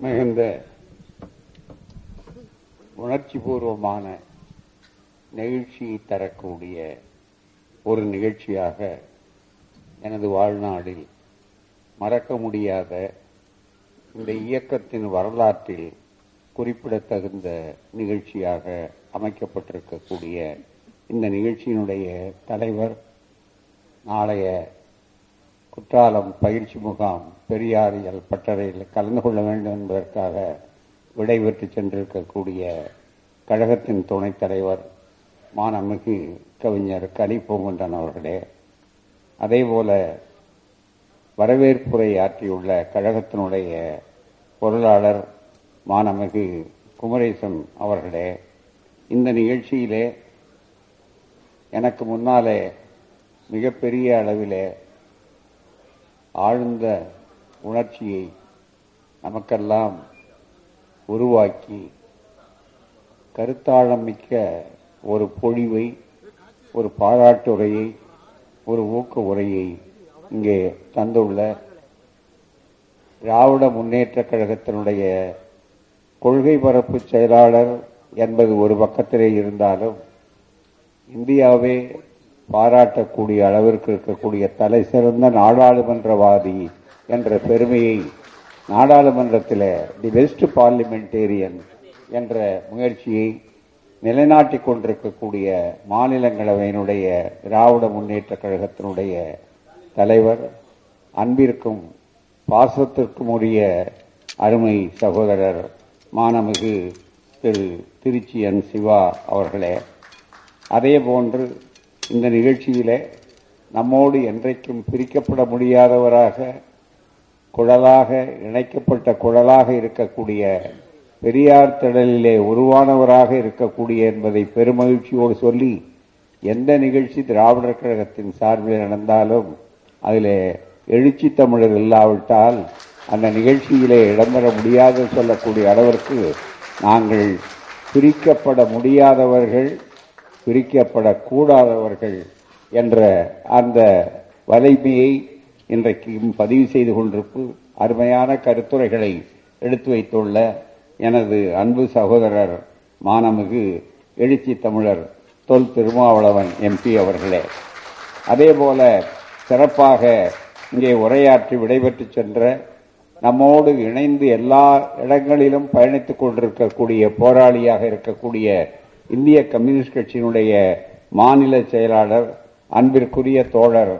மிகுந்த உணர்ச்சி பூர்வமான நெகிழ்ச்சியை தரக்கூடிய ஒரு நிகழ்ச்சியாக எனது வாழ்நாளில் மறக்க முடியாத இந்த இயக்கத்தின் வரலாற்றில் குறிப்பிடத்தகுந்த நிகழ்ச்சியாக அமைக்கப்பட்டிருக்கக்கூடிய இந்த நிகழ்ச்சியினுடைய தலைவர் நாளைய குற்றாலம் பயிற்சி முகாம் பெரியாரியல் பட்டறையில் கலந்து கொள்ள வேண்டும் என்பதற்காக விடைபெற்று சென்றிருக்கக்கூடிய கழகத்தின் துணைத் தலைவர் மாணமிகு கவிஞர் கலி பூங்குன்றன் அவர்களே அதேபோல வரவேற்புரை ஆற்றியுள்ள கழகத்தினுடைய பொருளாளர் மாணமிகு குமரேசன் அவர்களே இந்த நிகழ்ச்சியிலே எனக்கு முன்னாலே மிகப்பெரிய அளவிலே ஆழ்ந்த உணர்ச்சியை நமக்கெல்லாம் உருவாக்கி கருத்தாழம் மிக்க ஒரு பொழிவை ஒரு பாராட்டுரையை ஒரு ஊக்க உரையை இங்கே தந்துள்ள திராவிட முன்னேற்ற கழகத்தினுடைய கொள்கை பரப்பு செயலாளர் என்பது ஒரு பக்கத்திலே இருந்தாலும் இந்தியாவே பாராட்டக்கூடிய அளவிற்கு இருக்கக்கூடிய தலை சிறந்த நாடாளுமன்றவாதி என்ற பெருமையை நாடாளுமன்றத்தில் தி பெஸ்ட் பார்லிமெண்டேரியன் என்ற முயற்சியை நிலைநாட்டிக் கொண்டிருக்கக்கூடிய மாநிலங்களவையினுடைய திராவிட முன்னேற்ற கழகத்தினுடைய தலைவர் அன்பிற்கும் பாசத்திற்கும் உரிய அருமை சகோதரர் மானமிகு திரு திருச்சி என் சிவா அவர்களே. அதே போன்று இந்த நிகழ்ச்சியிலே நம்மோடு என்றைக்கும் பிரிக்கப்பட முடியாதவராக குழலாக இணைக்கப்பட்ட குழலாக இருக்கக்கூடிய பெரியார் திடலிலே உருவானவராக இருக்கக்கூடிய என்பதை பெருமகிழ்ச்சியோடு சொல்லி எந்த நிகழ்ச்சி திராவிடர் கழகத்தின் சார்பில் நடந்தாலும் அதிலே எழுச்சி தமிழர் இல்லாவிட்டால் அந்த நிகழ்ச்சியிலே இடம்பெற முடியாது சொல்லக்கூடிய அளவிற்கு நாங்கள் பிரிக்கப்பட முடியாதவர்கள் பிரிக்கப்படக்கூடாதவர்கள் என்ற அந்த வலைமையை இன்றைக்கு பதிவு செய்து கொண்டிருப்பு அருமையான கருத்துரைகளை எடுத்து வைத்துள்ள எனது அன்பு சகோதரர் மானமிகு எழுச்சி தமிழர் தொல் திருமாவளவன் எம்பி அவர்களே. அதேபோல சிறப்பாக இங்கே உரையாற்றி விடைபெற்று சென்ற நம்மோடு இணைந்து எல்லா இடங்களிலும் பயணித்துக் கொண்டிருக்கக்கூடிய போராளியாக இருக்கக்கூடிய இந்திய கம்யூனிஸ்ட் கட்சியினுடைய மாநில செயலாளர் அன்பிற்குரிய தோழர்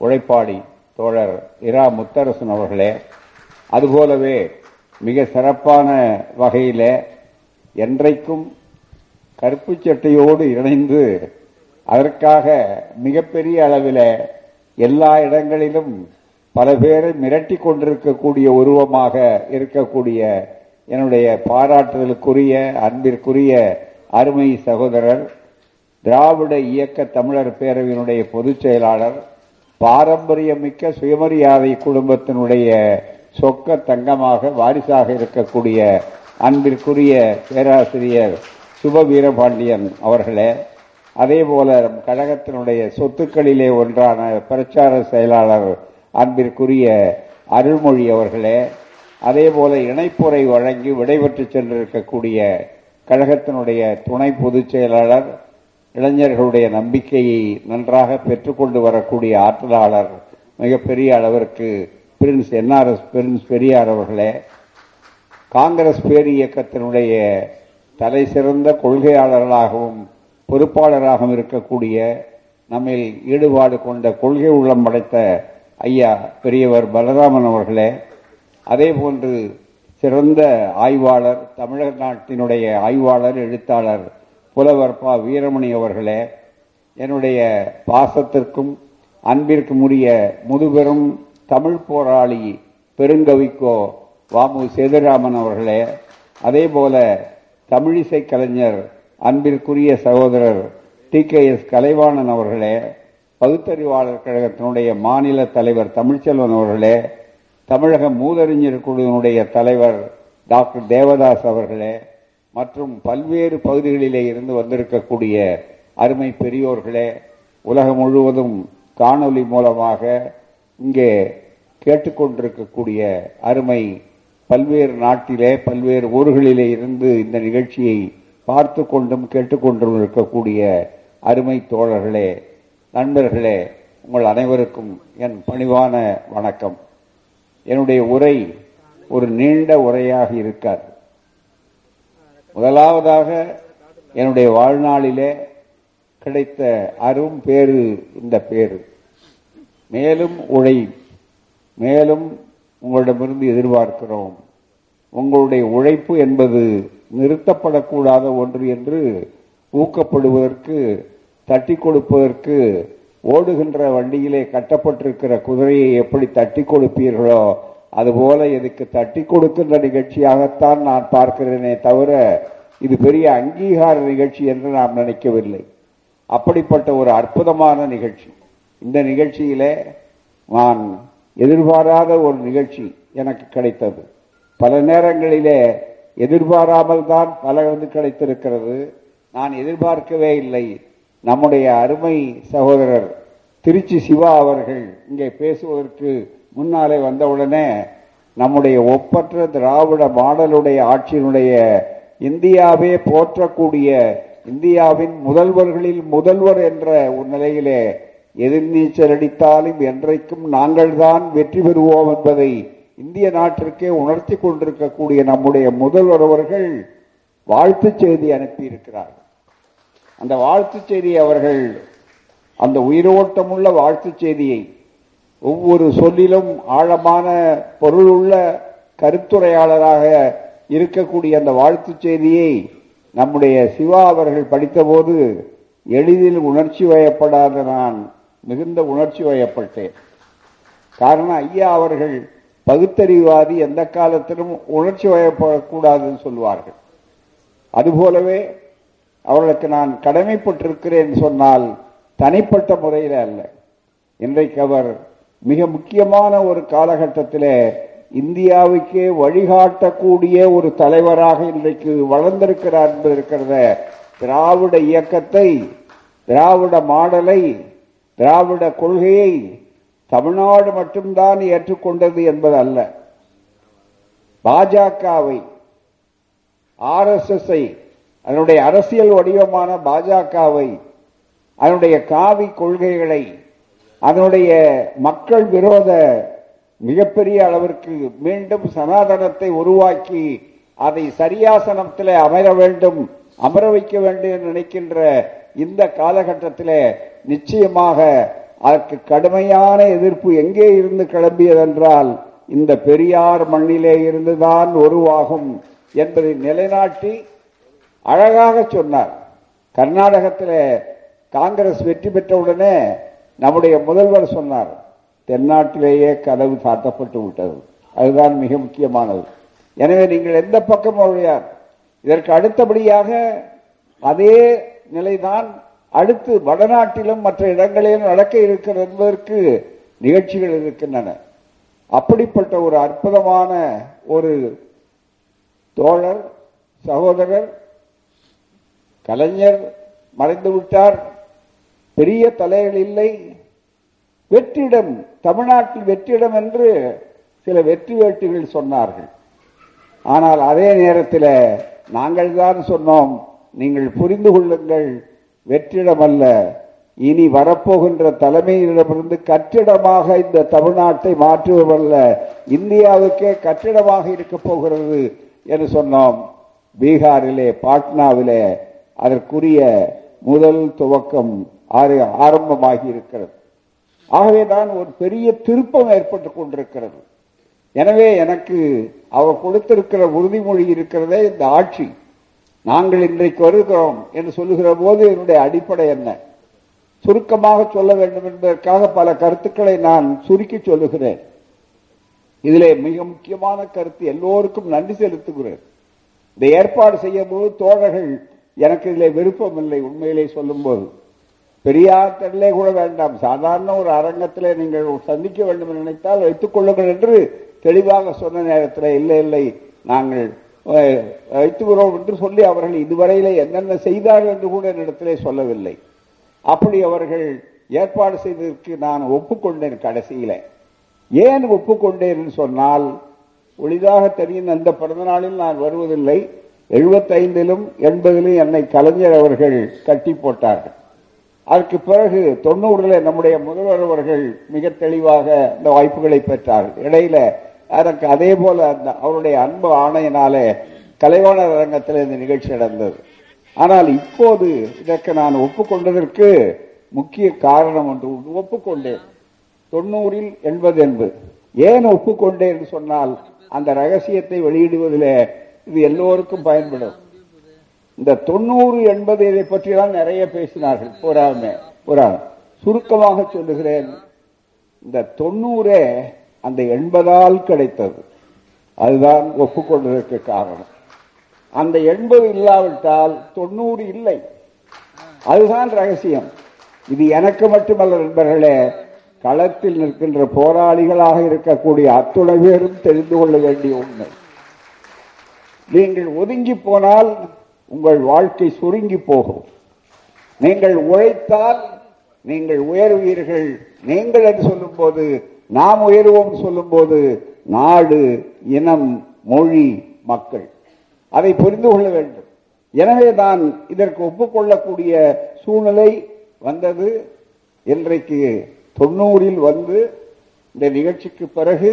உழைப்பாடி தோழர் இரா முத்தரசன் அவர்களே அதுபோலவே மிக சிறப்பான வகையில் என்றைக்கும் கருப்பு சட்டையோடு இணைந்து அதற்காக மிகப்பெரிய அளவில் எல்லா இடங்களிலும் பல பேரை மிரட்டி கொண்டிருக்கக்கூடிய உருவமாக இருக்கக்கூடிய என்னுடைய பாராட்டுதலுக்குரிய அன்பிற்குரிய அருமை சகோதரர் திராவிட இயக்க தமிழர் பேரவையினுடைய பொதுச் செயலாளர் பாரம்பரியமிக்க சுயமரியாதை குடும்பத்தினுடைய சொக்க தங்கமாக வாரிசாக இருக்கக்கூடிய அன்பிற்குரிய பேராசிரியர் சுப வீரபாண்டியன் அவர்களே அதே போல கழகத்தினுடைய சொத்துக்களிலே ஒன்றான பிரச்சார செயலாளர் அன்பிற்குரிய அருள்மொழி அவர்களே அதே போல இணைப்புரை வழங்கி விடைபெற்று சென்றிருக்கக்கூடிய கழகத்தினுடைய துணை பொதுச் செயலாளர் இளைஞர்களுடைய நம்பிக்கையை நன்றாக பெற்றுக்கொண்டு வரக்கூடிய ஆற்றலாளர் மிகப்பெரிய அளவிற்கு பிரின்ஸ் என்ஆர்எஸ் பிரின்ஸ் பெரியார் அவர்களே காங்கிரஸ் பேர் இயக்கத்தினுடைய தலை சிறந்த கொள்கையாளர்களாகவும் பொறுப்பாளராகவும் இருக்கக்கூடிய நம்மில் ஈடுபாடு கொண்ட கொள்கை உள்ளம் படைத்த ஐயா பெரியவர் பலராமன் அவர்களே அதே போன்று சிறந்த ஆய்வாளர் தமிழக நாட்டினுடைய ஆய்வாளர் எழுத்தாளர் புலவர் பா. வீரமணி அவர்களே என்னுடைய பாசத்திற்கும் அன்பிற்கும் உரிய முதுபெரும் தமிழ் போராளி பெருங்கவிக்கோ வாமு சேதுராமன் அவர்களே அதே போல தமிழிசை கலைஞர் அன்பிற்குரிய சகோதரர் டி. கே. எஸ். கலைவாணன் அவர்களே பகுத்தறிவாளர் கழகத்தினுடைய மாநில தலைவர் தமிழ்ச்செல்வன் அவர்களே தமிழக மூதறிஞர் குழுவினுடைய தலைவர் டாக்டர் தேவதாஸ் அவர்களே மற்றும் பல்வேறு பகுதிகளிலே இருந்து வந்திருக்கக்கூடிய அருமை பெரியோர்களே உலகம் முழுவதும் காணொலி மூலமாக இங்கே கேட்டுக்கொண்டிருக்கக்கூடிய அருமை பல்வேறு நாட்டிலே பல்வேறு ஊர்களிலே இருந்து இந்த நிகழ்ச்சியை பார்த்து கொண்டும் கேட்டுக்கொண்டும் இருக்கக்கூடிய அருமை தோழர்களே நண்பர்களே உங்கள் அனைவருக்கும் என் பணிவான வணக்கம். என்னுடைய உரை ஒரு நீண்ட உரையாக இருக்காது. முதலாவதாக என்னுடைய வாழ்நாளிலே கிடைத்த அரும் பேரு இந்த பேரு மேலும் உழை மேலும் உங்களிடமிருந்து எதிர்பார்க்கிறோம். உங்களுடைய உழைப்பு என்பது நிறுத்தப்படக்கூடாத ஒன்று என்று ஊக்கப்படுவதற்கு தட்டி கொடுப்பதற்கு ஓடுகின்ற வண்டியிலே கட்டப்பட்டிருக்கிற குதிரையை எப்படி தட்டி கொடுப்பீர்களோ அதுபோல இதுக்கு தட்டி கொடுக்கின்ற நிகழ்ச்சியாகத்தான் நான் பார்க்கிறேனே தவிர இது பெரிய அங்கீகார நிகழ்ச்சி என்று நாம் நினைக்கவில்லை. அப்படிப்பட்ட ஒரு அற்புதமான நிகழ்ச்சி. இந்த நிகழ்ச்சியிலே நான் எதிர்பாராத ஒரு நிகழ்ச்சி எனக்கு கிடைத்தது. பல நேரங்களிலே எதிர்பாராமல் தான் பல வந்து கிடைத்திருக்கிறது. நான் எதிர்பார்க்கவே இல்லை. நம்முடைய அருமை சகோதரர் திருச்சி சிவா அவர்கள் இங்கே பேசுவதற்கு முன்னாலே வந்தவுடனே நம்முடைய ஒப்பற்ற திராவிட மாடலுடைய ஆட்சியினுடைய இந்தியாவே போற்றக்கூடிய இந்தியாவின் முதல்வர்களில் முதல்வர் என்ற ஒரு நிலையிலே எதிர்நீச்சல் அடித்தாலும் என்றைக்கும் நாங்கள்தான் வெற்றி பெறுவோம் என்பதை இந்திய நாட்டிற்கே உணர்த்தி கொண்டிருக்கக்கூடிய நம்முடைய முதல்வர் அவர்கள் வாழ்த்துச் செய்தி அனுப்பியிருக்கிறார் அந்த வாழ்த்துச் செய்தி அவர்கள் அந்த உயிரோட்டமுள்ள வாழ்த்துச் செய்தியை ஒவ்வொரு சொல்லிலும் ஆழமான பொருளுள்ள கருத்துரையாளராக இருக்கக்கூடிய அந்த வாழ்த்துச் செய்தியை நம்முடைய சிவா அவர்கள் படித்தபோது எளிதில் உணர்ச்சி வயப்படாத நான் மிகுந்த உணர்ச்சி வயப்பட்டேன். காரணம் ஐயா அவர்கள் பகுத்தறிவாதி எந்த காலத்திலும் உணர்ச்சி வயப்படக்கூடாதுன்னு சொல்வார்கள். அதுபோலவே அவர்களுக்கு நான் கடமைப்பட்டிருக்கிறேன் சொன்னால் தனிப்பட்ட முறையில் அல்ல. இன்றைக்கு அவர் மிக முக்கியமான ஒரு காலகட்டத்திலே இந்தியாவுக்கே வழிகாட்டக்கூடிய ஒரு தலைவராக இன்றைக்கு வளர்ந்திருக்கிறார் என்பது இருக்கிறத திராவிட இயக்கத்தை திராவிட மாடலை திராவிட கொள்கையை தமிழ்நாடு மட்டும்தான் ஏற்றுக்கொண்டது என்பது அல்ல பாஜகவை ஆர் எஸ் எஸ் அதனுடைய அரசியல் வடிவமான பாஜகவை அதனுடைய காவி கொள்கைகளை அதனுடைய மக்கள் விரோத மிகப்பெரிய அளவிற்கு மீண்டும் சனாதனத்தை உருவாக்கி அதை சரியாசனத்தில் அமர வேண்டும் அமர வைக்க வேண்டும் என்று நினைக்கின்ற இந்த காலகட்டத்தில் நிச்சயமாக அதற்கு கடுமையான எதிர்ப்பு எங்கே இருந்து கிளம்பியதென்றால் இந்த பெரியார் மண்ணிலே இருந்துதான் உருவாகும் என்பதை நிலைநாட்டி அழகாக சொன்னார். கர்நாடகத்தில் காங்கிரஸ் வெற்றி பெற்றவுடனே நம்முடைய முதல்வர் சொன்னார் தென்னாட்டிலேயே கதவு சாத்தப்பட்டு விட்டது. அதுதான் மிக முக்கியமானது. எனவே நீங்கள் எந்த பக்கம் ஒழியார் இதற்கு அடுத்தபடியாக அதே நிலைதான் அடுத்து வடநாட்டிலும் மற்ற இடங்களிலும் நடக்க இருக்கிறது என்பதற்கு நிகழ்ச்சிகள் இருக்கின்றன. அப்படிப்பட்ட ஒரு அற்புதமான ஒரு தோழர் சகோதரர் கலைஞர் மறைந்து விட்டார். பெரிய தலைகள் இல்லை. வெற்றிடம் தமிழ்நாட்டில் வெற்றிடம் என்று சில வெற்றி வேட்டுகள் சொன்னார்கள். ஆனால் அதே நேரத்தில் நாங்கள் தான் சொன்னோம் நீங்கள் புரிந்து கொள்ளுங்கள் வெற்றிடம் அல்ல. இனி வரப்போகின்ற தலைமையிடமிருந்து கட்டிடமாக இந்த தமிழ்நாட்டை மாற்றுவதல்ல இந்தியாவுக்கே கட்டிடமாக இருக்க போகிறது என்று சொன்னோம். பீகாரிலே பாட்னாவிலே அதற்குரிய முதல் துவக்கம் ஆரம்பமாகி இருக்கிறது. ஆகவேதான் ஒரு பெரிய திருப்பம் ஏற்பட்டுக் கொண்டிருக்கிறது. எனவே எனக்கு அவர் கொடுத்திருக்கிற உறுதிமொழி இருக்கிறதே இந்த ஆட்சி. நாங்கள் இன்றைக்கு வருகிறோம் என்று சொல்லுகிற போது என்னுடைய அடிப்படை என்ன? சுருக்கமாக சொல்ல வேண்டும் என்பதற்காக பல கருத்துக்களை நான் சுருக்கி சொல்லுகிறேன். இதிலே மிக முக்கியமான கருத்து எல்லோருக்கும் நன்றி செலுத்துகிறேன். இந்த ஏற்பாடு செய்யும் போது தோழர்கள் எனக்கு இதில் விருப்பம் இல்லை உண்மையிலே சொல்லும்போது. பெரியார் கூட வேண்டாம். சாதாரண ஒரு அரங்கத்தில் நீங்கள் சந்திக்க வேண்டும் என்று நினைத்தால் வைத்துக் கொள்ளுங்கள் என்று தெளிவாக சொன்ன நேரத்தில் இல்லை இல்லை நாங்கள் வைத்துகிறோம் என்று சொல்லி அவர்கள் இதுவரையிலே என்னென்ன செய்தார்கள் என்று கூட என்னிடத்திலே சொல்லவில்லை. அப்படி அவர்கள் ஏற்பாடு செய்ததற்கு நான் ஒப்புக்கொண்டேன் கடைசியில. ஏன் ஒப்புக்கொண்டேன் சொன்னால் ஒளிதாக தெரியும் அந்த பிறந்த நாளில் நான் வருவதில்லை. எழுபத்தைந்திலும் எண்பதிலும் என்னை கலைஞர் அவர்கள் கட்டி போட்டார்கள். அதற்கு பிறகு தொண்ணூறுல நம்முடைய முதல்வர் அவர்கள் மிக தெளிவாக இந்த வாய்ப்புகளை பெற்றார்கள் இடையில எனக்கு அதே போல அந்த அவருடைய அன்பு ஆணையினாலே கலைவாணர் அரங்கத்தில் இந்த நிகழ்ச்சி நடந்தது. ஆனால் இப்போது இதற்கு நான் ஒப்புக்கொண்டதற்கு முக்கிய காரணம் ஒன்று ஒப்புக்கொண்டேன். தொண்ணூறில் எண்பது என்பது. ஏன் ஒப்புக்கொண்டேன் என்று சொன்னால் அந்த ரகசியத்தை வெளியிடுவதிலே இது எல்லோருக்கும் பயன்படும். இந்த தொண்ணூறு எண்பது இதை பற்றியெல்லாம் நிறைய பேசினார்கள். போராமே போராம சுருக்கமாக சொல்லுகிறேன். இந்த தொண்ணூறே அந்த எண்பதால் கிடைத்தது. அதுதான் ஒப்புக்கொண்டதற்கு காரணம். அந்த எண்பது இல்லாவிட்டால் தொண்ணூறு இல்லை. அதுதான் ரகசியம். இது எனக்கு மட்டுமல்ல நண்பர்களே களத்தில் நிற்கின்ற போராளிகளாக இருக்கக்கூடிய அத்துணை பேரும் தெரிந்து கொள்ள வேண்டிய உண்மை. நீங்கள் ஒதுங்கி போனால் உங்கள் வாழ்க்கை சுருங்கி போகும். நீங்கள் உழைத்தால் நீங்கள் உயர்வீர்கள். நீங்கள் என்று சொல்லும்போது நாம் உயர்வோம் சொல்லும்போது நாடு இனம் மொழி மக்கள். அதை புரிந்து கொள்ள வேண்டும். எனவே நான் இதற்கு ஒப்புக்கொள்ளக்கூடிய சூழ்நிலை வந்தது. இன்றைக்கு தொண்ணூறில் வந்து இந்த நிகழ்ச்சிக்கு பிறகு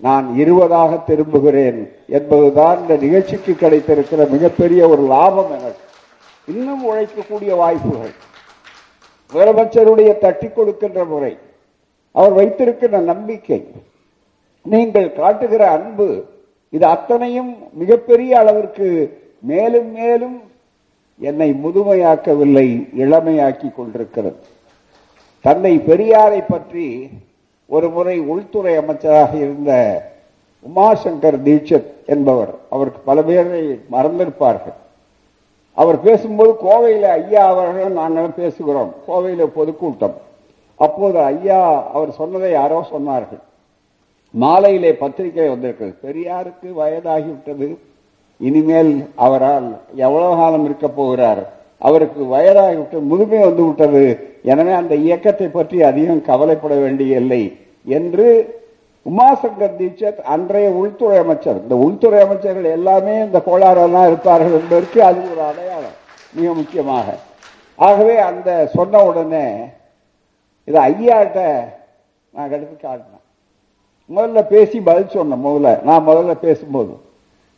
நான் இருபதாக திரும்புகிறேன் என்பதுதான் இந்த நிகழ்ச்சிக்கு கிடைத்திருக்கிற மிகப்பெரிய ஒரு லாபம் எனக்கு. இன்னும் உழைக்கக்கூடிய வாய்ப்புகள். முதலமைச்சருடைய தட்டி கொடுக்கின்ற முறை. அவர் வைத்திருக்கின்ற நம்பிக்கை. நீங்கள் காட்டுகிற அன்பு இது அத்தனையும் மிகப்பெரிய அளவிற்கு மேலும் மேலும் என்னை முதுமையாக்கவில்லை இளமையாக்கி கொண்டிருக்கிறது. தந்தை பெரியாரை பற்றி ஒரு முறை உள்துறை அமைச்சராக இருந்த உமாசங்கர் தீட்சத் என்பவர் அவருக்கு பல பேரை மறந்திருப்பார்கள். அவர் பேசும்போது கோவையில் ஐயா அவர்களும் நாங்களும் பேசுகிறோம். கோவையில் பொதுக்கூட்டம். அப்போது ஐயா அவர் சொன்னதை யாரோ சொன்னார்கள். மாலையிலே பத்திரிகை வந்திருக்கிறது. பெரியாருக்கு வயதாகிவிட்டது. இனிமேல் அவரால் எவ்வளவு காலம் இருக்க போகிறார்? அவருக்கு வயதாகிவிட்டு முதுமை வந்து விட்டது. எனவே அந்த இயக்கத்தை பற்றி அதிகம் கவலைப்பட வேண்டிய இல்லை என்று உமாசங்கர் தீட்சத் அன்றைய உள்துறை அமைச்சர் இந்த உள்துறை அமைச்சர்கள் எல்லாமே இந்த கோளாறுலாம் இருப்பார்கள் என்பதற்கு அது ஒரு அடையாளம் மிக முக்கியமாக. ஆகவே அந்த சொன்ன உடனே இது ஐயாட்ட நான் எடுத்து காட்டினேன். முதல்ல பேசி பதில் சொன்னேன் முதல்ல. நான் முதல்ல பேசும்போது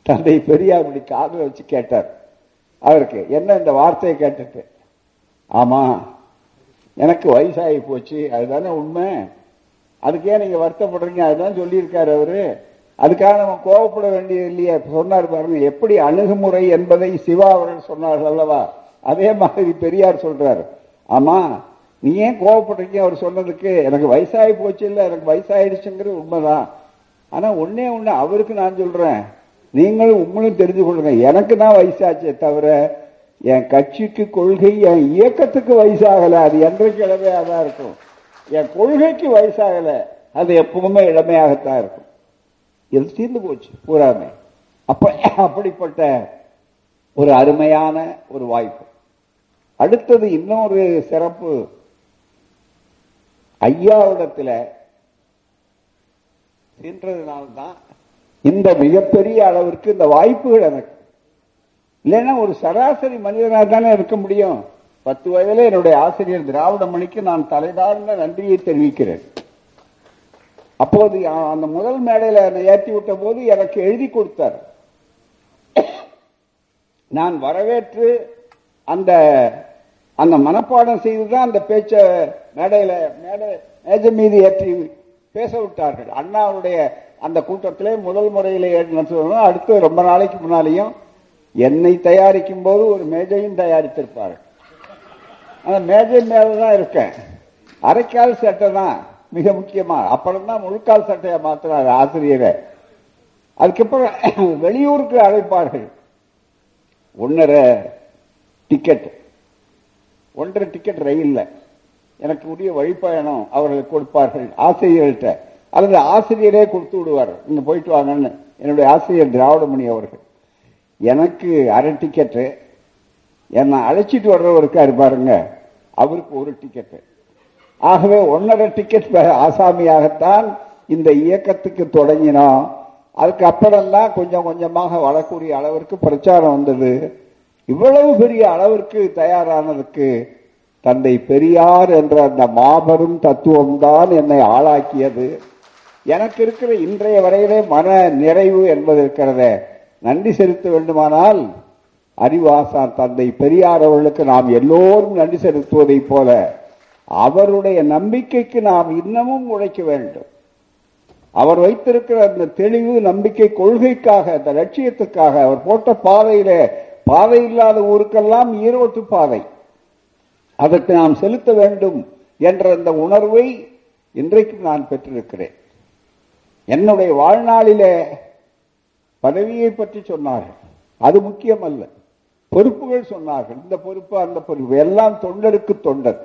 தந்தை பெரியார் இப்படி காதில் வச்சு கேட்டார். அவருக்கு என்ன இந்த வார்த்தையை கேட்டுட்டு? ஆமா எனக்கு வயசாகி போச்சு அதுதானே உண்மை. அதுக்கே நீங்க வருத்தப்படுறீங்க? அதுதான் சொல்லியிருக்காரு அவரு. அதுக்காக நம்ம கோவப்பட வேண்டியது இல்லையே சொன்னார் பாருங்க எப்படி அணுகுமுறை என்பதை சிவா அவர்கள் சொன்னார்கள் அல்லவா? அதே மாதிரி பெரியார் சொல்றாரு. ஆமா நீ ஏன் கோவப்படுறீங்க அவர் சொன்னதுக்கு? எனக்கு வயசாகி போச்சு இல்லை எனக்கு வயசாயிடுச்சுங்கிறது உண்மைதான். ஆனா ஒன்னே ஒண்ணு அவருக்கு நான் சொல்றேன். நீங்களும் உங்களும் தெரிஞ்சு கொள்ளுங்க. எனக்கு தான் வயசாச்சே தவிர என் கட்சிக்கு கொள்கை என் இயக்கத்துக்கு வயசாகல. அது என்றைக்கு இளமையாக தான் இருக்கும். என் கொள்கைக்கு வயசாகல. அது எப்பவுமே இளமையாகத்தான் இருக்கும். இது தீர்ந்து போச்சு பூராமே. அப்ப அப்படிப்பட்ட ஒரு அருமையான ஒரு வாய்ப்பு. அடுத்தது இன்னொரு சிறப்பு. ஐயாவிடத்தில் சென்றதுனால்தான் இந்த மிகப்பெரிய அளவிற்கு இந்த வாய்ப்புகள் எனக்கு. இல்லைன்னா ஒரு சராசரி மனிதனாக தானே இருக்க முடியும். பத்து வயதிலே என்னுடைய ஆசிரியர் திராவிட மணிக்கு நான் தலைதார்ந்த நன்றியை தெரிவிக்கிறேன். அப்போது அந்த முதல் மேடையில என்னை ஏற்றி விட்ட போது எனக்கு எழுதி கொடுத்தார். நான் வரவேற்று அந்த அந்த மனப்பாடம் செய்துதான் அந்த பேச்ச மேடையில மேடை மேஜை மீது ஏற்றி பேச விட்டார்கள். அண்ணாவுடைய அந்த கூட்டத்திலே முதல் முறையில் நடத்துவதும் அடுத்து ரொம்ப நாளைக்கு முன்னாலேயும் என்னை தயாரிக்கும் போது ஒரு மேஜையும் தயாரித்திருப்பார்கள் அந்த மேஜை மேலதான் இருக்கேன். அரைக்கால் சட்டை தான் மிக முக்கியமா. அப்புறம் தான் முழுக்கால் சட்டையை மாத்தினார் ஆசிரியரை. அதுக்கப்புறம் வெளியூருக்கு அழைப்பார்கள். ஒன்னரை டிக்கெட் ஒன்றரை டிக்கெட் ரயில்ல. எனக்கு உரிய வழிப்பயணம் அவர்கள் கொடுப்பார்கள் ஆசிரியர்கள்ட்ட. அல்லது ஆசிரியரே கொடுத்து விடுவார். நீங்க போயிட்டு வாங்கன்னு. என்னுடைய ஆசிரியர் திராவிடமணி அவர்கள். எனக்கு அரை டிக்கெட்டு என்னை அழைச்சிட்டு வர்றவருக்காரு பாருங்க அவருக்கு ஒரு டிக்கெட்டு ஆகவே ஒன்னரை டிக்கெட் ஆசாமியாகத்தான் இந்த இயக்கத்துக்கு தொடங்கினோம். அதுக்கு அப்புறம்தான் கொஞ்சம் கொஞ்சமாக வளக்கூடிய அளவிற்கு பிரச்சாரம் வந்தது. இவ்வளவு பெரிய அளவிற்கு தயாரானதுக்கு தந்தை பெரியார் என்ற அந்த மாபெரும் தத்துவம்தான் என்னை ஆளாக்கியது. எனக்கு இருக்கிற இன்றைய வரையிலே மன நிறைவு என்பது இருக்கிறத. நன்றி செலுத்த வேண்டுமானால் அறிவாசான் தந்தை பெரியார் அவர்களுக்கு நாம் எல்லோரும் நன்றி செலுத்துவதைப் போல அவருடைய நம்பிக்கைக்கு நாம் இன்னமும் உழைக்க வேண்டும். அவர் வைத்திருக்கிற அந்த தெளிவு நம்பிக்கை கொள்கைக்காக அந்த லட்சியத்துக்காக அவர் போட்ட பாதையில பாதை இல்லாத ஊருக்கெல்லாம் ஈரோட்டு பாதை. அதற்கு நாம் செலுத்த வேண்டும் என்ற அந்த உணர்வை இன்றைக்கு நான் பெற்றிருக்கிறேன். என்னுடைய வாழ்நாளிலே பதவியை பற்றி சொன்னார்கள். அது முக்கியம் அல்ல பொறுப்புகள் சொன்னார்கள். இந்த பொறுப்பு அந்த பொறுப்பு. எல்லாம் தொண்டருக்கு தொண்டர்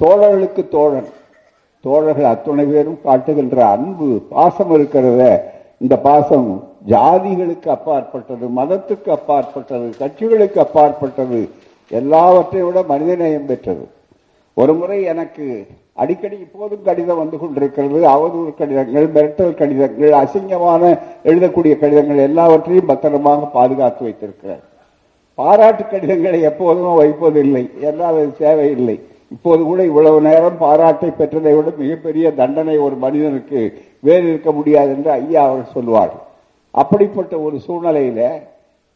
தோழர்களுக்கு தோழன். தோழர்கள் அத்துணை பேரும் காட்டுகின்ற அன்பு பாசம் இருக்கிறத இந்த பாசம் ஜாதிகளுக்கு அப்பாற்பட்டது மதத்துக்கு அப்பாற்பட்டது கட்சிகளுக்கு அப்பாற்பட்டது எல்லாவற்றை விட மனிதநேயம் பெற்றது. ஒரு முறை எனக்கு அடிக்கடி இப்போதும் கடிதம் வந்து கொண்டிருக்கிறது அவதூறு கடிதங்கள் மிரட்டல் கடிதங்கள் அசிங்கமான எழுதக்கூடிய கடிதங்கள் எல்லாவற்றையும் பத்திரமாக பாதுகாத்து வைத்திருக்கிறார். பாராட்டு கடிதங்களை எப்போதும் வைப்பதில்லை எல்லாம் அது தேவையில்லை. இப்போது கூட இவ்வளவு நேரம் பாராட்டை பெற்றதை விட மிகப்பெரிய தண்டனை ஒரு மனிதனுக்கு வேறு இருக்க முடியாது என்று ஐயா அவர் சொல்வார் அப்படிப்பட்ட ஒரு சூழ்நிலையில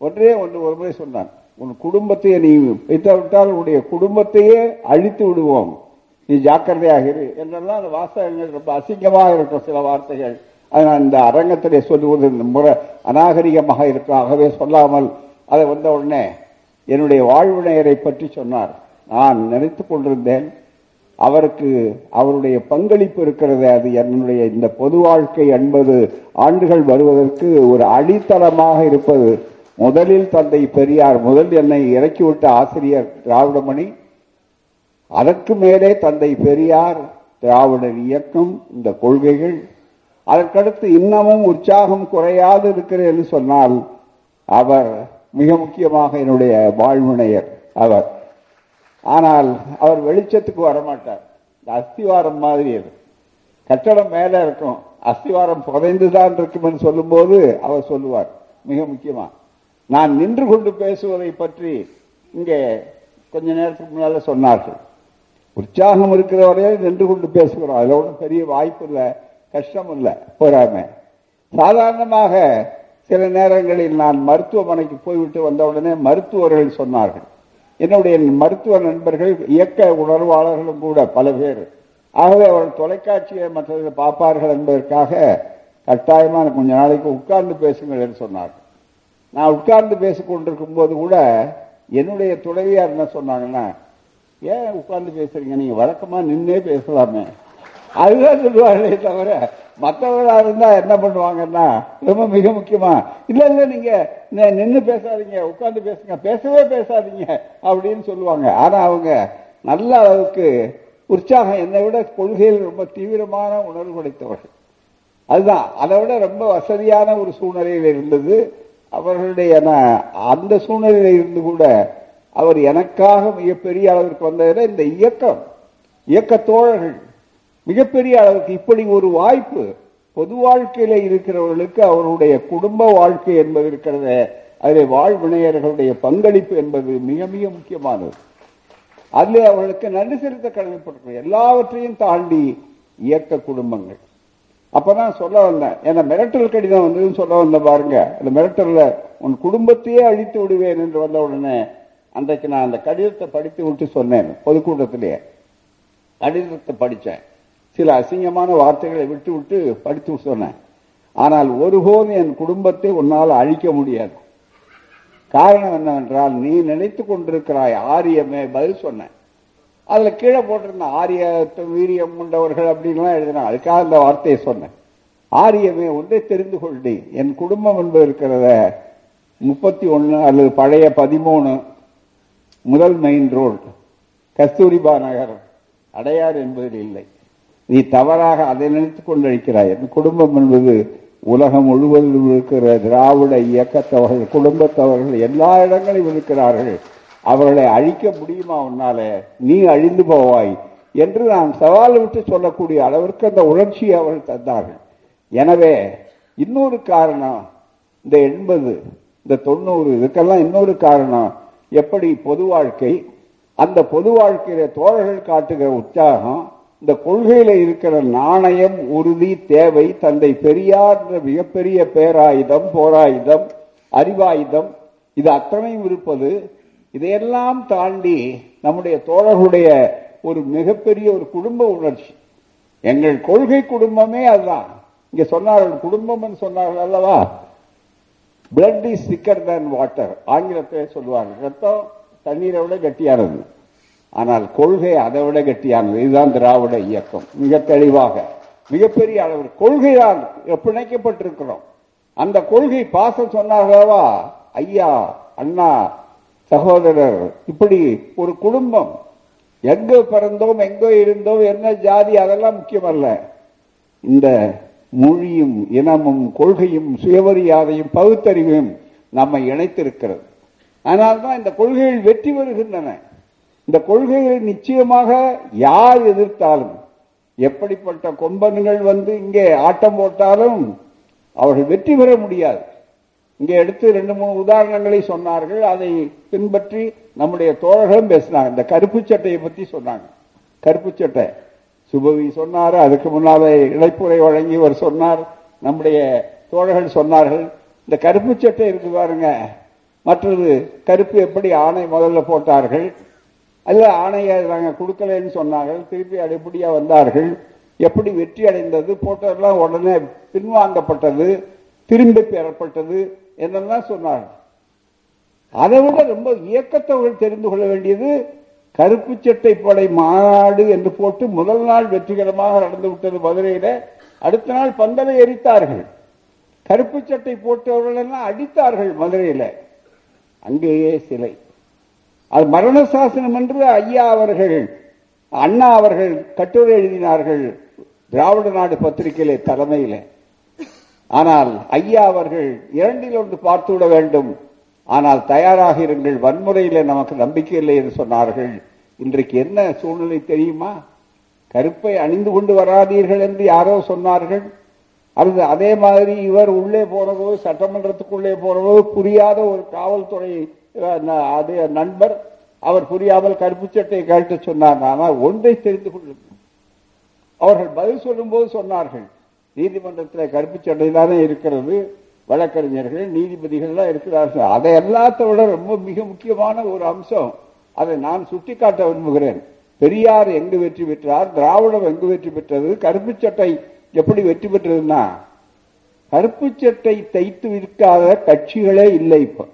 ஒன்றே ஒன்று ஒரு முறை சொன்னான். உன் குடும்பத்தையே நீ வைத்தாவிட்டால் உன்னுடைய குடும்பத்தையே அழித்து விடுவோம். நீ ஜாக்கிரதையாக இரு. என்றெல்லாம் அந்த வாசகங்கள் ரொம்ப அசிங்கமாக இருக்கும் சில வார்த்தைகள். அதை நான் இந்த அரங்கத்திலே சொல்லுவது இந்த முறை அநாகரிகமாக இருக்கும். ஆகவே சொல்லாமல் அதை வந்த உடனே என்னுடைய வாழ்வினையரை பற்றி சொன்னார். நான் நினைத்துக் கொண்டிருந்தேன். அவருக்கு அவருடைய பங்களிப்பு இருக்கிறது அது. என்னுடைய இந்த பொது வாழ்க்கை எண்பது ஆண்டுகள் வருவதற்கு ஒரு அடித்தளமாக இருப்பது. முதலில் தந்தை பெரியார் முதல் என்னை இறக்கிவிட்ட ஆசிரியர் திராவிடமணி. அதற்கு மேலே தந்தை பெரியார் திராவிடர் இயக்கம் இந்த கொள்கைகள். அதற்கடுத்து இன்னமும் உற்சாகம் குறையாது இருக்கிறேன்னு என்று சொன்னால் அவர் மிக முக்கியமாக என்னுடைய வாழ்வினையர் அவர். ஆனால் அவர் வெளிச்சத்துக்கு வரமாட்டார். இந்த அஸ்திவாரம் மாதிரி அது. கட்டடம் மேலே இருக்கும். அஸ்திவாரம் புதைந்துதான் இருக்கும் சொல்லும்போது அவர் சொல்லுவார் மிக முக்கியமாக நான் நின்று கொண்டு பேசுவதை பற்றி இங்கே கொஞ்ச நேரத்துக்கு முன்னால சொன்னார்கள். உற்சாகம் இருக்கிறவரையே நின்று கொண்டு பேசுகிறோம் அதில் ஒன்றும் பெரிய வாய்ப்பு இல்லை கஷ்டம் இல்லை போறாம. சாதாரணமாக சில நேரங்களில் நான் மருத்துவமனைக்கு போய்விட்டு வந்த உடனே மருத்துவர்கள் சொன்னார்கள். என்னுடைய மருத்துவ நண்பர்கள் இயக்க உணர்வாளர்களும் கூட பல பேர். ஆகவே அவர்கள் தொலைக்காட்சியை மற்றவர்கள் பார்ப்பார்கள் என்பதற்காக கட்டாயமாக கொஞ்ச நாளைக்கு உட்கார்ந்து பேசுங்கள் என்று சொன்னார்கள். நான் உட்கார்ந்து பேசிக்கொண்டிருக்கும் போது கூட என்னுடைய துணைவியார் என்ன சொன்னாங்கன்னா ஏன் உட்கார்ந்து பேசுறீங்க? நீங்க வழக்கமா நின்னே பேசலாமே. அதுதான் சொல்லுவாங்களே தவிர மற்றவர்களா இருந்தா என்ன பண்ணுவாங்கன்னா ரொம்ப மிக முக்கியமா இல்ல இல்ல நீங்க நின்று பேசாதீங்க உட்கார்ந்து பேசுங்க பேசவே பேசாதீங்க அப்படின்னு சொல்லுவாங்க. ஆனா அவங்க நல்ல அளவுக்கு உற்சாகம் என்னை விட கொள்கையில் ரொம்ப தீவிரமான உணர்வு படைத்தவர்கள். அதுதான் அதை விட ரொம்ப வசதியான ஒரு சூழ்நிலையில் இருந்தது. அவர்களுடைய அந்த சூழ்நிலையில இருந்து கூட அவர் எனக்காக மிகப்பெரிய அளவிற்கு வந்ததில் இந்த இயக்கம். இயக்க தோழர்கள். மிகப்பெரிய அளவுக்கு இப்படி ஒரு வாய்ப்பு பொது வாழ்க்கையில இருக்கிறவர்களுக்கு அவருடைய குடும்ப வாழ்க்கை என்பது இருக்கிறத அதில் வாழ்வினையர்களுடைய பங்களிப்பு என்பது மிக மிக முக்கியமானது. அதில் அவர்களுக்கு நன்றி செலுத்த கடமைப்பட்டிருக்கிறோம். எல்லாவற்றையும் தாண்டி இயக்க குடும்பங்கள். அப்பதான் சொல்ல வந்தேன். ஏன்னா மிரட்டல் கடிதம் வந்ததுன்னு சொல்ல வந்த பாருங்க. அந்த மிரட்டல்ல உன் குடும்பத்தையே அழித்து விடுவேன் என்று வந்த உடனே அன்றைக்கு நான் அந்த கடிதத்தை படித்து விட்டு சொன்னேன் பொதுக்கூட்டத்திலேயே கடிதத்தை படித்தேன். சில அசிங்கமான வார்த்தைகளை விட்டு விட்டு படித்து சொன்னேன். ஆனால் ஒருபோது என் குடும்பத்தை உன்னால் அழிக்க முடியாது. காரணம் என்னவென்றால் நீ நினைத்து கொண்டிருக்கிறாய் ஆரியமே பதில் சொன்னேன். அதுல கீழே போட்டிருந்தேன் ஆரிய வீரியம் கொண்டவர்கள் அப்படின்லாம் எழுதினா அதுக்காக அந்த வார்த்தையை சொன்னேன். ஆரியமே ஒன்றை தெரிந்து கொள்டி. என் குடும்பம் என்பது இருக்கிறத முப்பத்தி ஒன்னு அல்லது பழைய பதிமூணு முதல் மெயின் ரோடு கஸ்தூரிபா நகர் அடையார் என்பதில் இல்லை. நீ தவறாக அதை நினைத்துக் கொண்டிருக்கிறாய். என் குடும்பம் என்பது உலகம் முழுவதும் இருக்கிற திராவிட இயக்கத்தவர்கள் குடும்பத்தவர்கள் எல்லா இடங்களிலும் இருக்கிறார்கள். அவர்களை அழிக்க முடியுமா உன்னால? நீ அழிந்து போவாய் என்று நான் சவால் விட்டு சொல்லக்கூடிய அளவிற்கு அந்த உணர்ச்சியை அவர்கள் தந்தார்கள். எனவே இன்னொரு காரணம் இந்த எண்பது இந்த தொண்ணூறு இதுக்கெல்லாம் இன்னொரு காரணம் எப்படி பொது வாழ்க்கை அந்த பொது வாழ்க்கையில தோழர்கள் காட்டுகிற உற்சாகம் இந்த கொள்கையில இருக்கிற நாணயம் உறுதி தேவை தந்தை பெரியார் என்ற மிகப்பெரிய பேராயுதம் போராயுதம் அறிவாயுதம் இது அத்தனையும் இருப்பது இதையெல்லாம் தாண்டி நம்முடைய தோழர்களுடைய ஒரு மிகப்பெரிய ஒரு குடும்ப உணர்ச்சி. எங்கள் கொள்கை குடும்பமே அதுதான். இங்க சொன்னார்கள் குடும்பம் சொன்னார்கள் அல்லவா? Blood is thicker than water ஆங்கிலத்தை சொல்லுவாங்க ரத்தம் தண்ணீரை விட கட்டியானது. ஆனால் கொள்கை அதை விட கட்டியானது. இதுதான் திராவிட இயக்கம். மிக தெளிவாக. மிகப்பெரிய அளவில் கொள்கைதான் பிணைக்கப்பட்டிருக்கிறோம் அந்த கொள்கை பாசம் சொன்னார்களவா ஐயா அண்ணா சகோதரர் இப்படி ஒரு குடும்பம் எங்க பிறந்தோம் எங்க இருந்தோம் என்ன ஜாதி அதெல்லாம் முக்கியமல்ல. இந்த மொழியும் இனமும் கொள்கையும் சுயமரியாதையும் பகுத்தறிவும் நம்மை இணைத்திருக்கிறது. அதனால்தான் இந்த கொள்கைகள் வெற்றி பெறுகின்றன. இந்த கொள்கைகளை நிச்சயமாக யார் எதிர்த்தாலும் எப்படிப்பட்ட கொம்பன்கள் வந்து இங்கே ஆட்டம் போட்டாலும் அவர்கள் வெற்றி பெற முடியாது. இங்கே எடுத்து ரெண்டு மூணு உதாரணங்களை சொன்னார்கள். அதை பின்பற்றி நம்முடைய தோழர்களும் பேசினாங்க. இந்த கருப்பு சட்டையை பத்தி சொன்னாங்க. கருப்பு சட்டை. சுபவி சொன்னார் அதுக்கு முன்னால இழைப்புரை வழங்கியவர் சொன்னார். நம்முடைய தோழர்கள் சொன்னார்கள் இந்த கருப்பு சட்டை இருக்கு பாருங்க. மற்றது கருப்பு எப்படி ஆணை முதல்ல போட்டார்கள்? அல்ல ஆணையை நாங்கள் கொடுக்கலன்னு சொன்னார்கள். திருப்பி அடிப்படியா வந்தார்கள். எப்படி வெற்றி அடைந்தது? போட்டதெல்லாம் உடனே பின்வாங்கப்பட்டது திரும்பி பெறப்பட்டது. என்னெல்லாம் சொன்னார்கள் அதை விட ரொம்ப இயக்கத்தை அவர்கள் தெரிந்து கொள்ள வேண்டியது கருப்பு சட்டை படை மாநாடு என்று போட்டு முதல் நாள் வெற்றிகரமாக நடந்து விட்டது மதுரையில. அடுத்த நாள் பந்தலை எரித்தார்கள். கருப்பு சட்டை போட்டவர்கள் எல்லாம் அடித்தார்கள் மதுரையில. அங்கேயே சிலை. அது மரண சாசனம் என்று ஐயா அவர்கள் அண்ணா அவர்கள் கட்டுரை எழுதினார்கள் திராவிட நாடு பத்திரிகையிலே தலைமையிலே. ஆனால் ஐயா அவர்கள் இரண்டில் ஒன்று பார்த்துவிட வேண்டும். ஆனால் தயாராக இருங்கள் வன்முறையில நமக்கு நம்பிக்கை இல்லை என்று சொன்னார்கள். இன்றைக்கு என்ன சூழ்நிலை தெரியுமா? கருப்பை அணிந்து கொண்டு வராதீர்கள் என்று யாரோ சொன்னார்கள். அல்லது அதே மாதிரி இவர் உள்ளே போனபோது சட்டமன்றத்துக்குள்ளே போனபோது புரியாத ஒரு காவல்துறை அது நண்பர் அவர் புரியாமல் கருப்பு சட்டை கழட்ட சொன்னார். ஆனால் ஒன்றை தெரிந்து கொள்ளுங்கள். அவர்கள் பதில் சொல்லும்போது சொன்னார்கள். நீதிமன்றத்தில் கருப்பு சட்டை தானே இருக்கிறது வழக்கறிஞர்கள் நீதிபதிகள்லாம் இருக்கிறார்கள். அதை எல்லாத்த விட ரொம்ப மிக முக்கியமான ஒரு அம்சம். அதை நான் சுட்டிக்காட்ட விரும்புகிறேன். பெரியார் எங்கு வெற்றி பெற்றார் திராவிடம் எங்கு வெற்றி பெற்றது கருப்பு சட்டை எப்படி வெற்றி பெற்றதுன்னா கருப்பு சட்டை தைத்து விற்காத கட்சிகளே இல்லை இப்ப.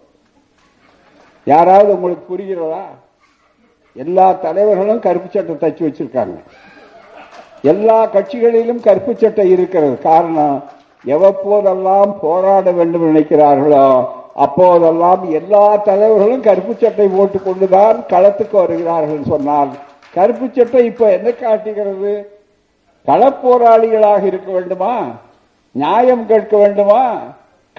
யாராவது உங்களுக்கு புரிகிறதா? எல்லா தலைவர்களும் கருப்பு சட்டை தைச்சு வச்சிருக்காங்க. எல்லா கட்சிகளிலும் கருப்பு சட்டை இருக்கிறது. காரணம் எவ்வப்போதெல்லாம் போராட வேண்டும் நினைக்கிறார்களோ அப்போதெல்லாம் எல்லா தலைவர்களும் கருப்பு சட்டை போட்டுக் கொண்டுதான் களத்துக்கு வருகிறார்கள். சொன்னால் கருப்பு சட்டை இப்ப என்ன காட்டுகிறது? களப்போராளிகளாக இருக்க வேண்டுமா? நியாயம் கேட்க வேண்டுமா?